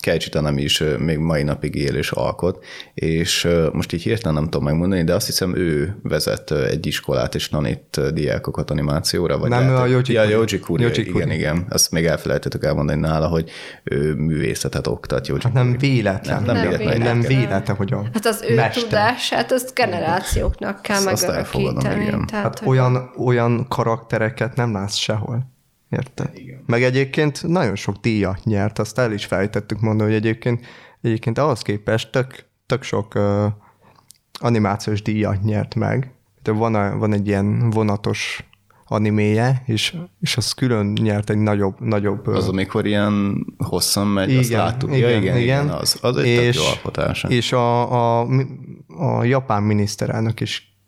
Keiichi Tanami is még mai napig él és alkot, és most így hirtelen nem tudom megmondani, de azt hiszem ő vezet egy iskolát és tanít diákokat animációra. Vagy Nem, ő a Yoji ja, Kuri. Yoji Kuri, Yoji igen, Kuri. igen. Azt még elfelejtettük elmondani nála, hogy ő művészetet oktat. Yoji Hát nem véletlen. Nem, nem nem, véletlen. nem véletlen, hogy a Hát az ő mester. tudását, azt generációknak kell Azt- azt elfogadom, megörökíteni. igen. Tehát, Hát hogy- olyan, olyan karaktereket nem látsz sehol. Érted? Igen. Meg egyébként nagyon sok díjat nyert, azt el is fejtettük mondani, hogy egyébként, egyébként ahhoz képest tök, tök sok uh, animációs díjat nyert meg. De van, a, van egy ilyen vonatos animéje, és, és az külön nyert egy nagyobb, nagyobb Az, amikor ilyen hosszan megy, azt láttuk. ja, igen, igen, az, az egy tök jó alkotása. És a, a, a japán miniszterelnök is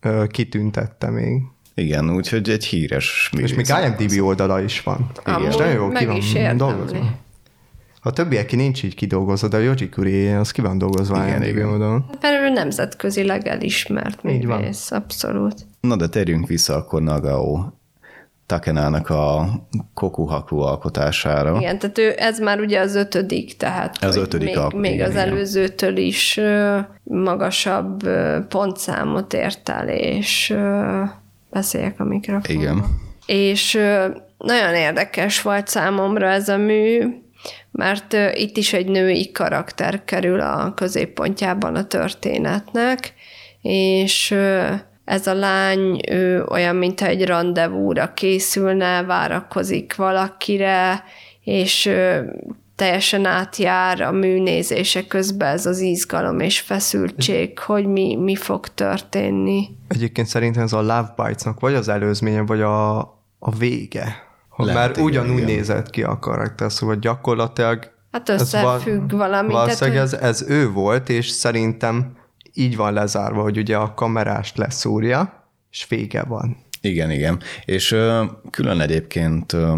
ö, kitüntette még. Igen, úgyhogy egy híres És még IMDb oldala is van. Amúgy És nagyon jó ki meg van is dolgozva. A többiek nincs így kidolgozva, de a Yoji Kuri, az ki van dolgozva Igen, IMDb igen. oldalon. Mert ő nemzetközileg elismert Így van. művész, abszolút. Na de térjünk vissza akkor Nagao Takenának a Kokuhaku alkotására. Igen, tehát ő, ez már ugye az ötödik, tehát Az hogy ötödik még, alkot, még igen, az igen. előzőtől is magasabb pontszámot ért el, és beszéljek a mikrofonba. Igen. És nagyon érdekes volt számomra ez a mű, mert itt is egy női karakter kerül a középpontjában a történetnek, és ez a lány ő olyan, mintha egy rendezvúra készülne, várakozik valakire, és teljesen átjár a műnézése közben ez az izgalom és feszültség, hogy mi, mi fog történni. Egyébként szerintem ez a Love Bites-nak vagy az előzménye, vagy a, a vége. Hogy Lehet, már igen, ugyanúgy igen. nézett ki a karakter, szóval gyakorlatilag Hát ez összefügg valami. Valószínűleg tehát, ez, ez ő volt, és szerintem így van lezárva, hogy ugye a kamerást leszúrja, és vége van. Igen, igen. És ö, külön egyébként ö,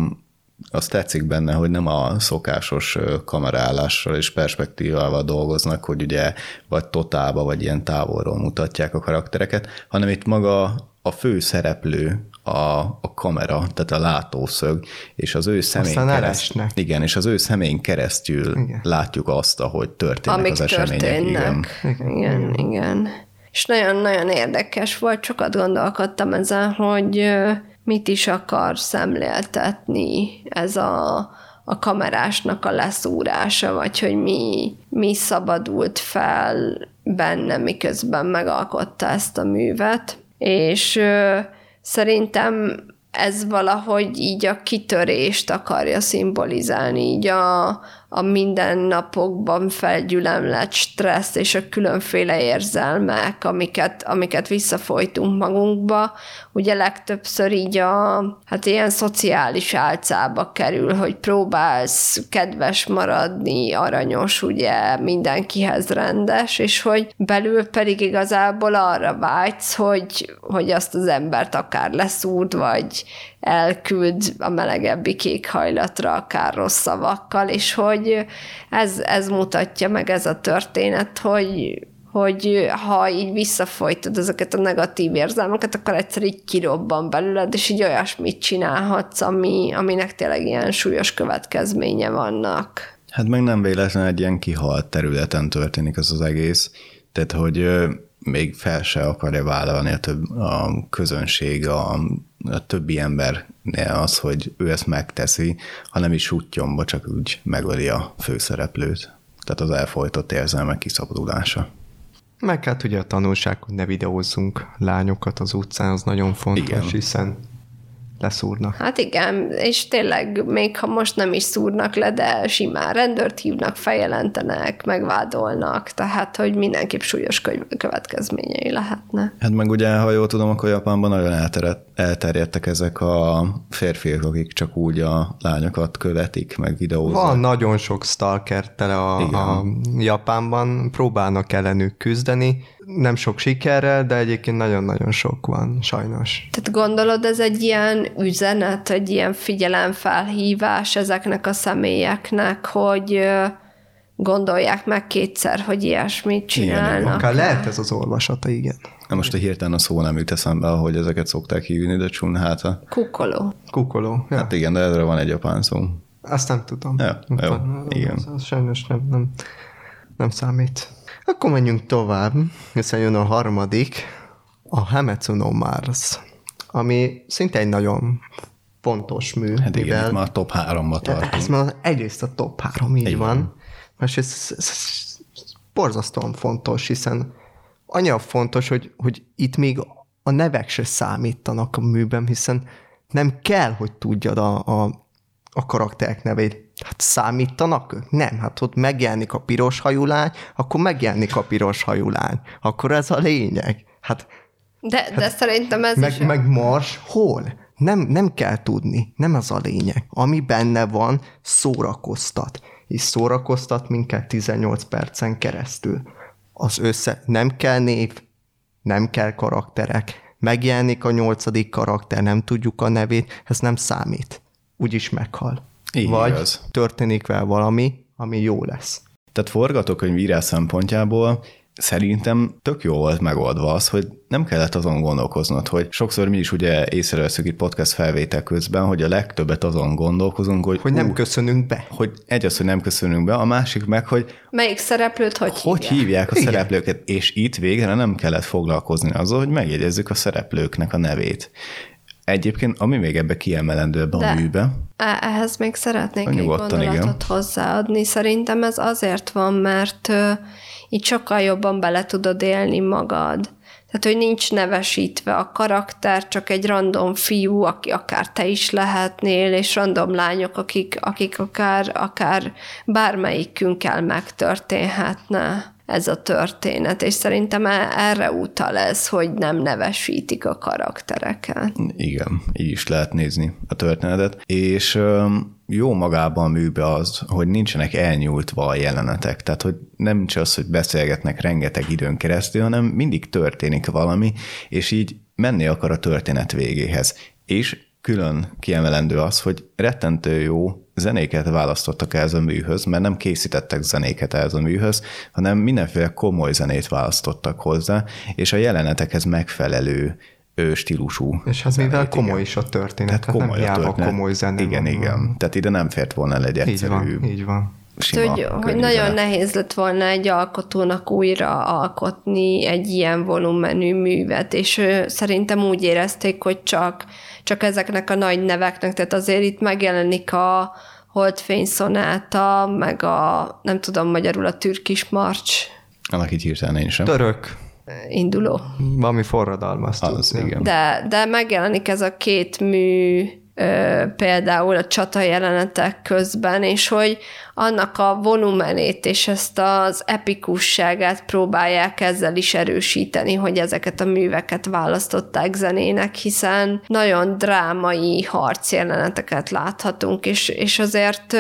azt tetszik benne, hogy nem a szokásos ö, kamerállással és perspektívával dolgoznak, hogy ugye vagy totálba, vagy ilyen távolról mutatják a karaktereket, hanem itt maga a fő szereplő, a, a kamera, tehát a látószög, és az ő szemén Aztán keresztül, igen, és az ő szemén keresztül igen. látjuk azt, ahogy történnek amik az események. Igen. történnek. Igen, igen. igen. És nagyon-nagyon érdekes volt, sokat gondolkodtam ezen, hogy mit is akar szemléltetni ez a, a kamerásnak a leszúrása, vagy hogy mi, mi szabadult fel benne, miközben megalkotta ezt a művet. És ö, szerintem ez valahogy így a kitörést akarja szimbolizálni, így a, a mindennapokban felgyülemlett stressz és a különféle érzelmek, amiket, amiket visszafolytunk magunkba, ugye legtöbbször így a, hát ilyen szociális álcába kerül, hogy próbálsz kedves maradni, aranyos, ugye mindenkihez rendes, és hogy belül pedig igazából arra vágysz, hogy, hogy azt az embert akár leszúrd, vagy elküld a melegebbi kékhajlatra, akár rossz szavakkal, és hogy ez, ez mutatja meg ez a történet, hogy, hogy ha így visszafolytod ezeket a negatív érzelmeket, akkor egyszer így kirobban belőled, és így olyasmit csinálhatsz, ami, aminek tényleg ilyen súlyos következménye vannak. Hát meg nem véletlen egy ilyen kihalt területen történik ez az egész, tehát hogy még fel se akarja vállalni a, több, a közönség, a, a többi ember az, hogy ő ezt megteszi, hanem is útjomba csak úgy megöli a főszereplőt. Tehát az elfolytott érzelmek kiszabadulása. Meg hát ugye a tanulság, hogy ne videózzunk lányokat az utcán, az nagyon fontos. Igen. hiszen leszúrnak. Hát igen, és tényleg még ha most nem is szúrnak le, de simán rendőrt hívnak, feljelentenek, megvádolnak, tehát hogy mindenképp súlyos következményei lehetne. Hát meg ugye, ha jól tudom, akkor Japánban nagyon elterjedt, elterjedtek ezek a férfiak, akik csak úgy a lányokat követik, meg videóznak. Van nagyon sok stalker tele a, Igen. a Japánban, próbálnak ellenük küzdeni, nem sok sikerrel, de egyébként nagyon-nagyon sok van, sajnos. Tehát gondolod, ez egy ilyen üzenet, egy ilyen figyelemfelhívás ezeknek a személyeknek, hogy gondolják meg kétszer, hogy ilyesmit csinálnak. Akár lehet ez az olvasata, igen. Na most a hirtelen a szó nem jut eszembe, ahogy ezeket szokták hívni, de csún hát a... Kukoló. Kukoló. Ja. Hát igen, de erre van egy japán szó. Azt nem tudom. Ja, jó, igen. Az, az sajnos nem, nem, nem számít. Akkor menjünk tovább, hiszen jön a harmadik, a Hametsu no Mars, ami szinte egy nagyon fontos mű. Hát igen, mivel- itt már a top háromba tartunk. ez már egyrészt a top három, így Így van. van. Másrészt ez, ez borzasztóan fontos, hiszen annyira fontos, hogy, hogy itt még a nevek se számítanak a műben, hiszen nem kell, hogy tudjad a, a, a karakterek nevét. Hát számítanak ők? Nem, hát ott megjelenik a piros hajú lány, akkor megjelenik a piros hajú lány. Akkor ez a lényeg. Hát De, de szerintem ez is... meg, meg Mars hol? Nem, nem kell tudni, nem az a lényeg. Ami benne van, szórakoztat. És szórakoztat minket 18 percen keresztül. Az össze, nem kell név, nem kell karakterek. Megjelenik a nyolcadik karakter, nem tudjuk a nevét, ez nem számít. Úgyis meghal. Így Vagy igaz. történik vele valami, ami jó lesz. Tehát forgatókönyvírás szempontjából szerintem tök jó volt megoldva az, hogy nem kellett azon gondolkoznod, hogy sokszor mi is ugye észreveszünk itt podcast felvétel közben, hogy a legtöbbet azon gondolkozunk, hogy, Hogy nem ú, köszönünk be. hogy egy az, hogy nem köszönünk be, a másik meg, hogy Melyik szereplőt hogy, hogy hívják? hívják a Igen. szereplőket, és itt végre nem kellett foglalkozni azzal, hogy megjegyezzük a szereplőknek a nevét. Egyébként, ami még ebbe kiemelendő ebbe a De- műbe, E- Ehhez még szeretnék egy Nyugodtan, igen. gondolatot hozzáadni. Szerintem ez azért van, mert így sokkal jobban bele tudod élni magad. Tehát, hogy nincs nevesítve a karakter, csak egy random fiú, aki akár te is lehetnél, és random lányok, akik, akik akár, akár bármelyikünkkel megtörténhetne ez a történet, és szerintem e- erre utal ez, hogy nem nevesítik a karaktereket. Igen, így is lehet nézni a történetet. És jó magában a műbe az, hogy nincsenek elnyúltva a jelenetek. Tehát, hogy nem csak az, hogy beszélgetnek rengeteg időn keresztül, hanem mindig történik valami, és így menni akar a történet végéhez. És külön kiemelendő az, hogy rettentő jó zenéket választottak ez a műhöz, mert nem készítettek zenéket ez a műhöz, hanem mindenféle komoly zenét választottak hozzá, és a jelenetekhez megfelelő ő stílusú. És hát mivel zenét, komoly igen. is a történet, Tehát hát nem komoly a hiába történet. komoly zene Igen, van. igen. Tehát ide nem fért volna el egy Így egyszerű, van, így van. sima, hogy, hogy nagyon zene. nehéz lett volna egy alkotónak újra alkotni egy ilyen volumenű művet, és szerintem úgy érezték, hogy csak, csak ezeknek a nagy neveknek, tehát azért itt megjelenik a Holdfény szonáta, meg a, nem tudom magyarul, a türkis marcs Annak így hirtelen én sem. Török, induló. valami forradalmas. Az, tudsz, igen. De, de megjelenik ez a két mű ö, például a csata jelenetek közben, és hogy annak a volumenét és ezt az epikusságát próbálják ezzel is erősíteni, hogy ezeket a műveket választották zenének, hiszen nagyon drámai harcjeleneteket láthatunk, és, és azért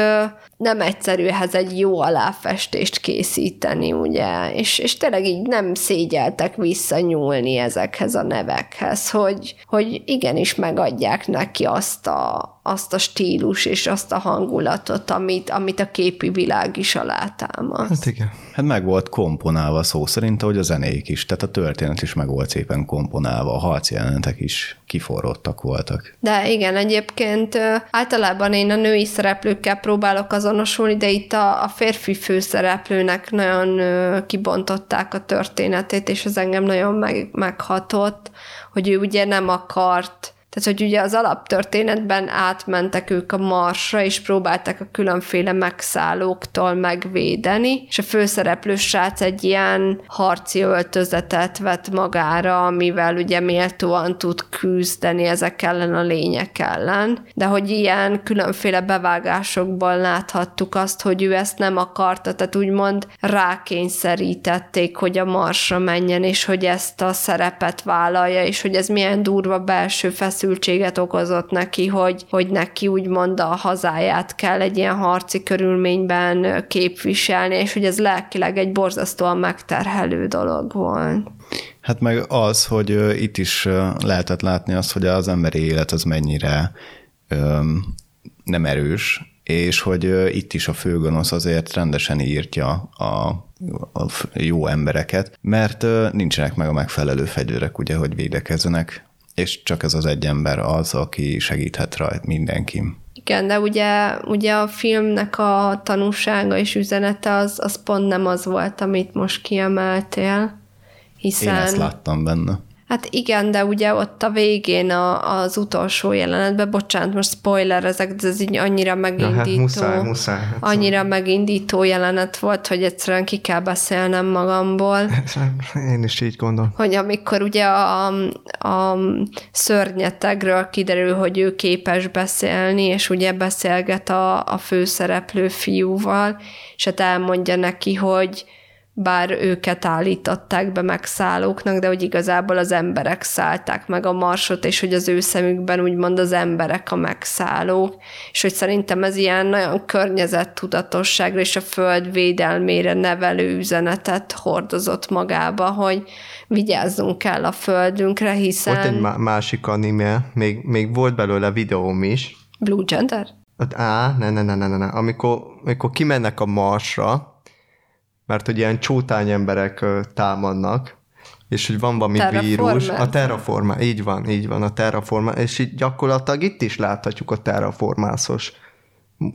nem egyszerű ehhez egy jó aláfestést készíteni, ugye, és, és tényleg így nem szégyeltek visszanyúlni ezekhez a nevekhez, hogy, hogy igenis megadják neki azt a, azt a stílus és azt a hangulatot, amit, amit a képi világ is alátámaszt. Hát igen. Hát meg volt komponálva szó szerint, hogy a zenék is, tehát a történet is meg volt szépen komponálva, a harcjelenetek is kiforrottak voltak. De igen, egyébként általában én a női szereplőkkel próbálok azonosulni, de itt a, a férfi főszereplőnek nagyon kibontották a történetét, és ez engem nagyon meg, meghatott, hogy ő ugye nem akart Tehát, hogy ugye az alaptörténetben átmentek ők a Marsra, és próbálták a különféle megszállóktól megvédeni, és a főszereplő srác egy ilyen harci öltözetet vett magára, amivel ugye méltóan tud küzdeni ezek ellen a lények ellen, de hogy ilyen különféle bevágásokban láthattuk azt, hogy ő ezt nem akarta, tehát úgymond rákényszerítették, hogy a Marsra menjen, és hogy ezt a szerepet vállalja, és hogy ez milyen durva belső feszültséget okozott neki, hogy, hogy neki úgymond a hazáját kell egy ilyen harci körülményben képviselni, és hogy ez lelkileg egy borzasztóan megterhelő dolog volt. Hát meg az, hogy itt is lehetett látni azt, hogy az emberi élet az mennyire ö, nem erős, és hogy itt is a főgonosz azért rendesen írtja a, a jó embereket, mert nincsenek meg a megfelelő fegyverek, ugye, hogy védekezzenek, és csak ez az egy ember az, aki segíthet rajta mindenki. Igen, de ugye, ugye a filmnek a tanúsága és üzenete az, az pont nem az volt, amit most kiemeltél, hiszen... Én ezt láttam benne. Hát igen, de ugye ott a végén a, az utolsó jelenetben, bocsánat, most spoiler ezek, de ez így annyira Ja, megindító. hát muszáj, muszáj. Hát Annyira megindító jelenet volt, hogy egyszerűen ki kell beszélnem magamból. Én is így gondolom. hogy amikor ugye a, a szörnyetegről kiderül, hogy ő képes beszélni, és ugye beszélget a, a főszereplő fiúval, és hát elmondja neki, hogy bár őket állították be megszállóknak, de hogy igazából az emberek szállták meg a marsot, és hogy az ő szemükben úgymond az emberek a megszállók, és hogy szerintem ez ilyen nagyon környezettudatosságra és a föld védelmére nevelő üzenetet hordozott magába, hogy vigyázzunk kell a földünkre, hiszen... Volt egy má- másik anime, még, még volt belőle videóm is. Blue Gender? Á, ne, ne, ne, ne, ne, ne. Amikor, amikor kimennek a Marsra, mert hogy ilyen csótány emberek támadnak, és hogy van valami Terraformer. vírus. A terraforma, így van, így van, a terraforma, és így gyakorlatilag itt is láthatjuk a terraformászos.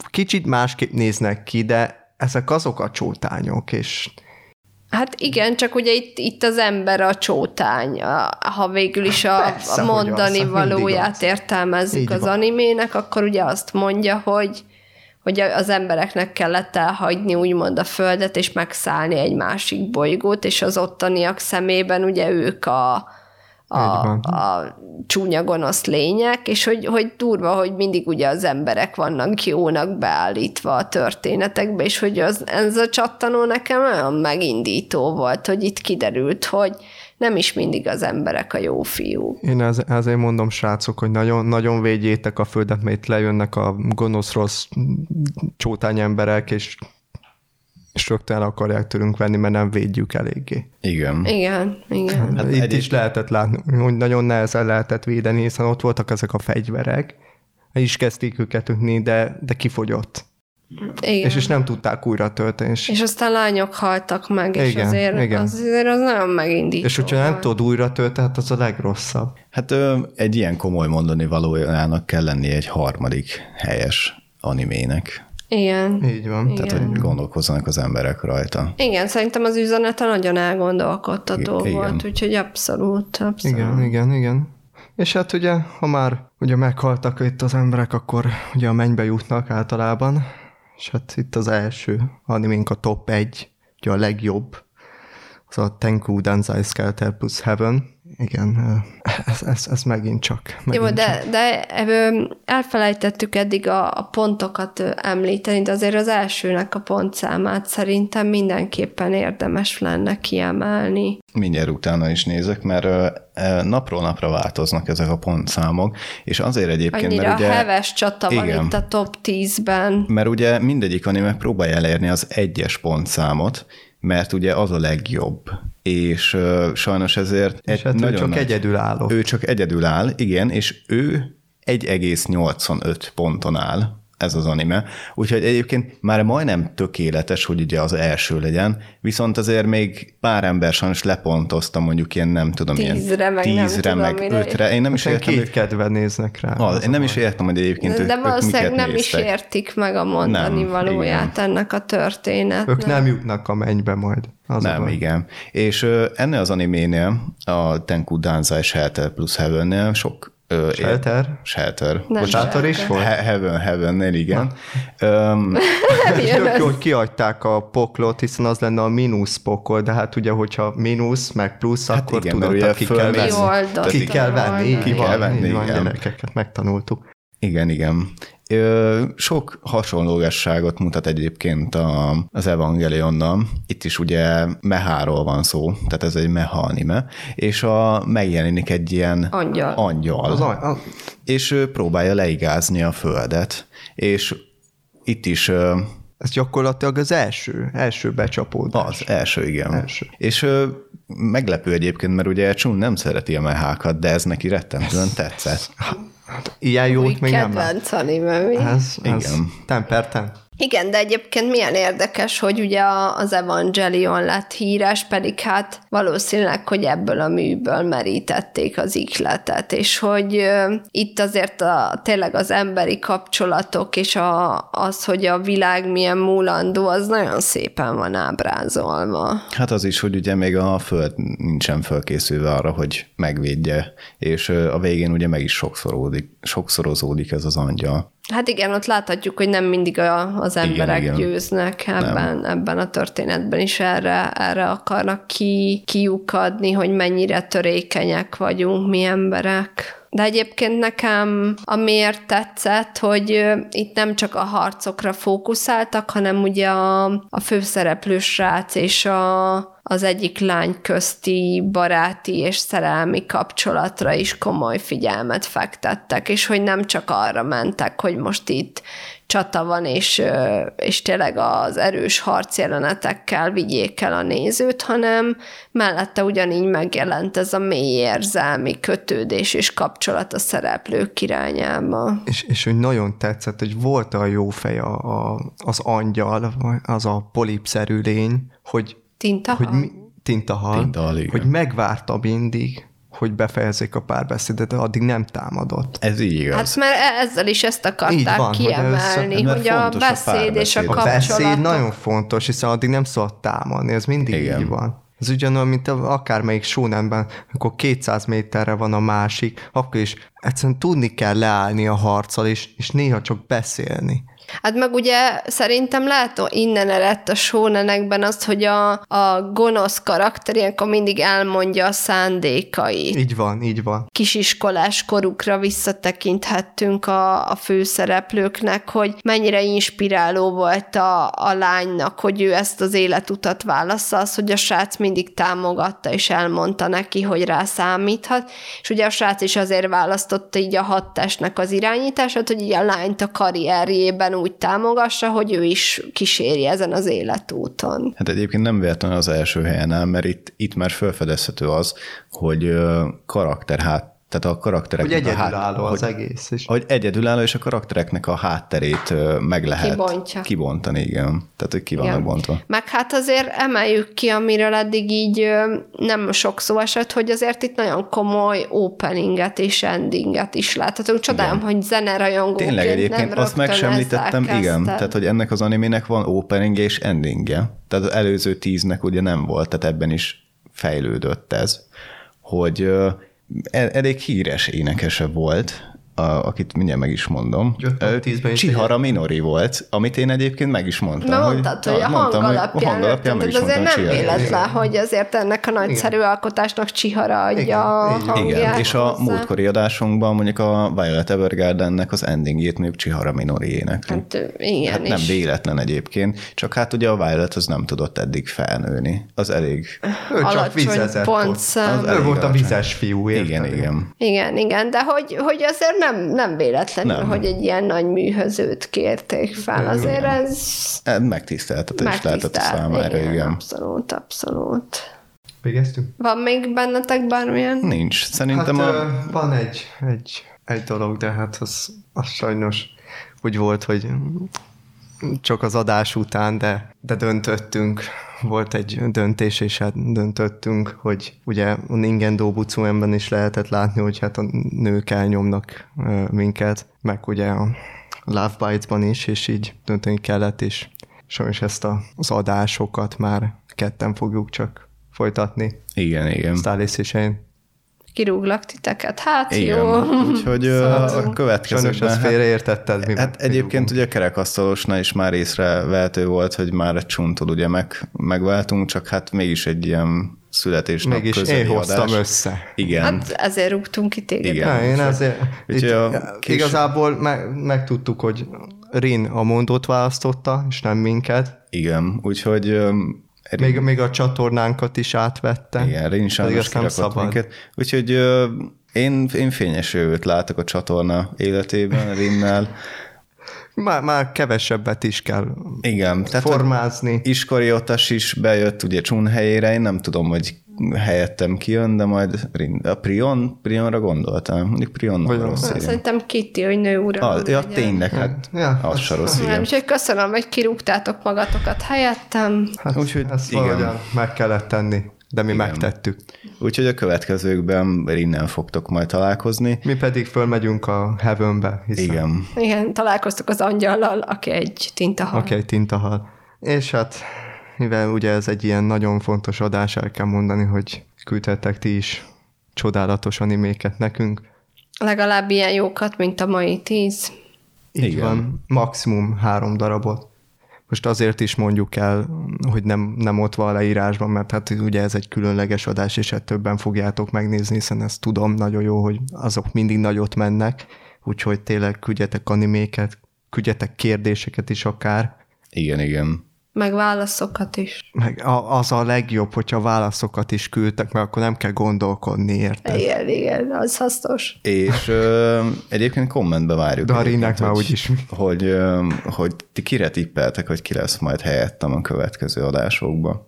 Kicsit másképp néznek ki, de ezek azok a csótányok, és Hát igen, csak ugye itt, itt az ember a csótány, ha végül is a, Persze, a az, mondani hát mindig valóját az. értelmezzük Így az van. animének, akkor ugye azt mondja, hogy hogy az embereknek kellett elhagyni úgymond a földet, és megszállni egy másik bolygót, és az ottaniak szemében ugye ők a, a, a csúnya gonosz lények, és hogy, hogy durva, hogy mindig ugye az emberek vannak jónak beállítva a történetekbe, és hogy az, ez a csattanó nekem olyan megindító volt, hogy itt kiderült, hogy nem is mindig az emberek a jó fiúk. Én ez, ezért mondom, srácok, hogy nagyon, nagyon védjétek a földet, mert itt lejönnek a gonosz, rossz csótány emberek, és, és rögtön akarják tőlünk venni, mert nem védjük eléggé. Igen. Igen, igen. Hát itt egyébként- is lehetett látni, hogy nagyon nehezen lehetett védeni, hiszen ott voltak ezek a fegyverek, is kezdték őket ütni, de, de kifogyott. Igen. És, és nem tudták újra tölteni. És, És aztán lányok haltak meg, és Igen, azért, igen. Az, azért az nagyon megindító. és hogyha nem tudod újra tölteni, hát az a legrosszabb. Hát ö, egy ilyen komoly mondani valójának kell lenni egy harmadik helyes animének. Igen. Így van. Igen. Tehát, hogy gondolkozzanak az emberek rajta. Igen, szerintem az üzenete nagyon elgondolkodtató Igen. volt, úgyhogy abszolút, abszolút. Igen, igen, igen. És hát ugye, ha már ugye meghaltak itt az emberek, akkor ugye a mennybe jutnak általában, és hát itt az első animénk a top 1, ugye a legjobb, az a Tenku Danzai Skelter plus Heaven. Igen, ez, ez, ez megint csak. Megint Jó, csak. de, de ebből elfelejtettük eddig a, a pontokat említeni, de azért az elsőnek a pontszámát szerintem mindenképpen érdemes lenne kiemelni. Mindjárt utána is nézek, mert napról napra változnak ezek a pontszámok, és azért egyébként, Annyira mert ugye... heves csata van Igen. itt a top 10-ben. Mert ugye mindegyik anime próbálja elérni az egyes pontszámot, mert ugye az a legjobb. És sajnos ezért És hát ő csak egyedül álló. Ő csak egyedül áll, igen, és ő 1,85 ponton áll, ez az anime. Úgyhogy egyébként már majdnem tökéletes, hogy ugye az első legyen, viszont azért még pár ember sajnos lepontozta mondjuk ilyen, nem tudom, Tízre, ilyen meg nem tízre, tudom, meg mire. ötre. Én nem is értem, két hogy kedve néznek rá. az, én nem is értem, hogy egyébként De, ők, de valószínűleg nem is néztek. értik meg a mondani Nem, valóját ennek a történetnek. Ők nem jutnak a mennybe majd. Az Nem, baj. igen. És ö, ennél az animénél, a Tenku Danzai Shelter plus Heavennél sok Ö, Shelter? Shelter. Nem Bocsánat, is volt? He- Heaven, Heaven-nél, igen. Öm, És <laughs> tök <laughs> jó, hogy kiadták a poklot, hiszen az lenne a mínusz pokol, de hát ugye, hogyha mínusz, meg plusz, hát akkor igen, mert tudod, ugye ki kell venni. Ki kell venni, Ki kell van, venni, így van, igen. gyerekeket megtanultuk. Igen, igen. Sok hasonlógasságot mutat egyébként a, az Evangelionnal. Itt is ugye meháról van szó, tehát ez egy meha anime, és a, megjelenik egy ilyen Angyal. angyal Az, a- a, és ő próbálja leigázni a földet, és itt is ez gyakorlatilag az első, első becsapódás. az első, igen. Első. És ö, meglepő egyébként, mert ugye Chun nem szereti a mehákat, de ez neki rettentően tetszett. <laughs> Ilyen jót Új még nem lát. kedvenc anime, mi? Ez, ez Igen. ten. Igen, de egyébként milyen érdekes, hogy ugye az Evangelion lett híres, pedig hát valószínűleg, hogy ebből a műből merítették az ikletet, és hogy itt azért a, tényleg az emberi kapcsolatok és a, az, hogy a világ milyen múlandó, az nagyon szépen van ábrázolva. Hát az is, hogy ugye még a föld nincsen fölkészülve arra, hogy megvédje, és a végén ugye meg is sokszorozódik, sokszorozódik ez az angyal. Hát igen, ott láthatjuk, hogy nem mindig a, az emberek igen. igen, győznek ebben, ebben a történetben is erre, erre akarnak ki, kiukadni, hogy mennyire törékenyek vagyunk mi emberek. De egyébként nekem amiért tetszett, hogy itt nem csak a harcokra fókuszáltak, hanem ugye a, a főszereplő srác és a, az egyik lány közti baráti és szerelmi kapcsolatra is komoly figyelmet fektettek, és hogy nem csak arra mentek, hogy most itt csata van, és, és tényleg az erős harcjelenetekkel vigyék el a nézőt, hanem mellette ugyanígy megjelent ez a mély érzelmi kötődés és kapcsolat a szereplők irányába. És, és hogy nagyon tetszett, hogy volt a jó fej a, a, az angyal, vagy az a polipszerű lény, hogy, Tintahal? hogy mi, tintahal, Tintahal, igen. hogy megvárta mindig, hogy befejezzék a párbeszédet, de addig nem támadott. Ez így igaz. Hát mert e- ezzel is ezt akarták van, hogy ez- kiemelni, hogy a fontos a beszéd és a párbeszéd. A beszéd nagyon fontos, hiszen addig nem szabad támadni, ez mindig Igen. így van. Ez ugyanolyan, mint akármelyik sónemben, amikor 200 méterre van a másik, akkor is egyszerűen tudni kell leállni a harccal, és, és néha csak beszélni. Hát meg ugye szerintem lehet innen eredt a sónenekben az, hogy a, a gonosz karakter ilyenkor mindig elmondja a szándékait. Így van, így van. kisiskolás korukra visszatekinthettünk a, a főszereplőknek, hogy mennyire inspiráló volt a, a lánynak, hogy ő ezt az életutat válassza, az, hogy a srác mindig támogatta, és elmondta neki, hogy rá számíthat, és ugye a srác is azért választotta így a hattestnek az irányítását, hogy így a lányt a karrierjében úgy támogassa, hogy ő is kíséri ezen az életúton. Hát egyébként nem véletlenül az első helyen áll, mert itt, itt már felfedezhető az, hogy karakter hát, tehát a karaktereknek Hogy a hát, egyedülálló az hogy, egész. És hogy egyedülálló, és a karaktereknek a hátterét meg lehet Kibontja. kibontani, igen. Tehát, hogy ki vannak Igen. bontva. Meg hát azért emeljük ki, amiről eddig így nem sok szó esett, hogy azért itt nagyon komoly openinget és endinget is láthatunk. Csodálom, hogy zenerajongóként Tényleg egyébként nem azt meg sem említettem, igen, tehát hogy ennek az animének van opening és endingje. Tehát az előző tíznek ugye nem volt, tehát ebben is fejlődött ez, hogy elég híres énekese volt, a, akit mindjárt meg is mondom. Is Csihara Minori volt, amit én egyébként meg is mondtam. Na mondtad, hogy, a hang mondtam, hogy a hang alapján meg is azért mondtam, nem Chihara. véletlen, hogy azért ennek a nagyszerű alkotásnak Csihara adja Igen, a hangját. Igen, és a hozzá. múltkori adásunkban mondjuk a Violet Evergardennek az endingjét mondjuk Chihara Minori énekli. Hát, igen, Hát nem és- véletlen egyébként, csak hát ugye a Violet az nem tudott eddig felnőni. Az elég... ő csak vizezett pontszám. Ő volt a vizes fiú? Igen, igen. Igen, igen, de hogy, hogy azért nem, nem véletlenül, Nem. hogy egy ilyen nagy műhözőt kérték fel. Azért ez Ez Megtiszteltetés lehetett a megtisztelt. számára, igen. igen. Abszolút, abszolút. Végeztünk? Van még bennetek bármilyen? Nincs. Szerintem hát, a... van egy, egy, egy dolog, de hát az, az sajnos úgy volt, hogy csak az adás után, de, de döntöttünk. Volt egy döntés, és hát döntöttünk, hogy ugye a Ningen Dobucuenben is lehetett látni, hogy hát a nők elnyomnak minket, meg ugye a Love Bites-ban is, és így dönteni kellett, és sajnos ezt a, az adásokat már ketten fogjuk csak folytatni. Igen, igen. Stális és én. Kirúglak titeket. Hát Igen, jó. úgyhogy ö, a Sajnos következőkben... ezt félreértetted. Mi Hát egyébként ugye kerekasztalosnál is már észrevehető volt, hogy már egy csuntól ugye meg, megváltunk, csak hát mégis egy ilyen születésnap Mégis én hoztam adás. össze. Igen. Hát ezért rúgtunk ki téged. Igen. Ja, én azért, Úgyhogy itt, a kés- igazából meg, megtudtuk, hogy Rin a mondót választotta, és nem minket. Igen, úgyhogy öm, Még, még a csatornánkat is átvette. Igen, Rin Pedig sajnos azt nem kirakott szabad. minket. Úgyhogy ö, én, én fényes jövőt látok a csatorna életében Rinnel. Már, már kevesebbet is kell Igen, tehát formázni. Iskariotas is bejött ugye Csun helyére, én nem tudom, hogy helyettem kijön, de majd a Prion, Prionra gondoltam. Mondjuk Prion a- rossz igen. Szerintem Kitty, hogy nő ura. Ah, ja, tényleg, hát Ja, az se rossz, Nem, igen. úgyhogy köszönöm, hogy kirúgtátok magatokat helyettem. Hát Úgyhogy ezt igen. meg kellett tenni, de mi Igen. megtettük. Úgyhogy a következőkben Rinnel fogtok majd találkozni. Mi pedig fölmegyünk a Heavenbe, hiszen Igen. Igen, találkoztuk az angyallal, aki egy tintahal. Oké, okay, tintahal. És hát, mivel ugye ez egy ilyen nagyon fontos adás, el kell mondani, hogy küldhettek ti is csodálatos animéket nekünk. Legalább ilyen jókat, mint a mai tíz. Így Igen. Van, maximum három darabot. Most azért is mondjuk el, hogy nem, nem ott van a leírásban, mert hát ugye ez egy különleges adás, és hát többen fogjátok megnézni, hiszen ezt tudom nagyon jó, hogy azok mindig nagyot mennek, úgyhogy tényleg küldjetek animéket, küldjetek kérdéseket is akár, Igen, igen. Meg válaszokat is. meg a, az a legjobb, hogyha válaszokat is küldtek, mert akkor nem kell gondolkodni, érted? Igen, igen, az hasznos. És ö, egyébként kommentbe várjuk. De a egyébként, Rinnek már hogy- úgyis. Hogy, ö, hogy ti kire tippeltek, hogy ki lesz majd helyettem a következő adásokban.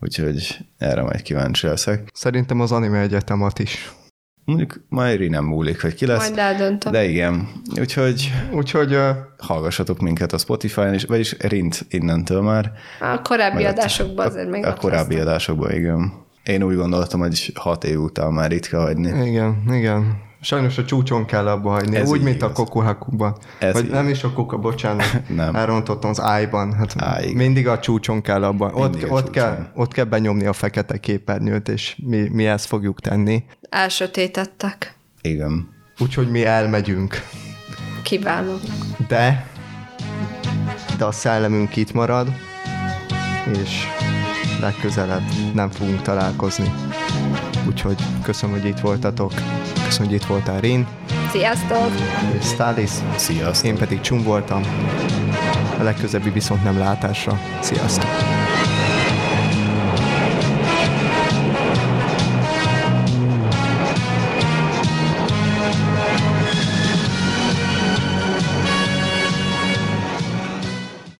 Úgyhogy erre majd kíváncsi leszek. Szerintem az anime egyetemat is. Mondjuk majd Ri nem múlik, hogy ki lesz. Majd eldöntöm. De igen, úgyhogy Úgyhogy ö, hallgassatok minket a Spotify-on, is, vagyis Rint innentől már. A korábbi Mert adásokban azért még A korábbi adásokban, igen. Én úgy gondoltam, hogy hat év után már ritka hagyni. igen, igen. Sajnos a csúcson kell abba hagyni. Ez Úgy, mint a igaz. kokuhakuban. Ez Vagy így. nem is a kuka, bocsánat. <laughs> Nem. Elrontottam az ájban. Hát Á, igen. mindig a csúcson kell abba. Ott, Mindig a ott, kell, ott kell benyomni a fekete képernyőt, és mi, mi ezt fogjuk tenni. Elsötétettek. Igen. Úgyhogy mi elmegyünk. Kívánom. De, de a szellemünk itt marad, és legközelebb nem fogunk találkozni. Úgyhogy köszönöm, hogy itt voltatok. Köszönöm, hogy itt voltál Rin, Sziasztok! és Stalis. Sziasztok! Én pedig Csum voltam. A legközelebbi viszont nem látásra. Sziasztok!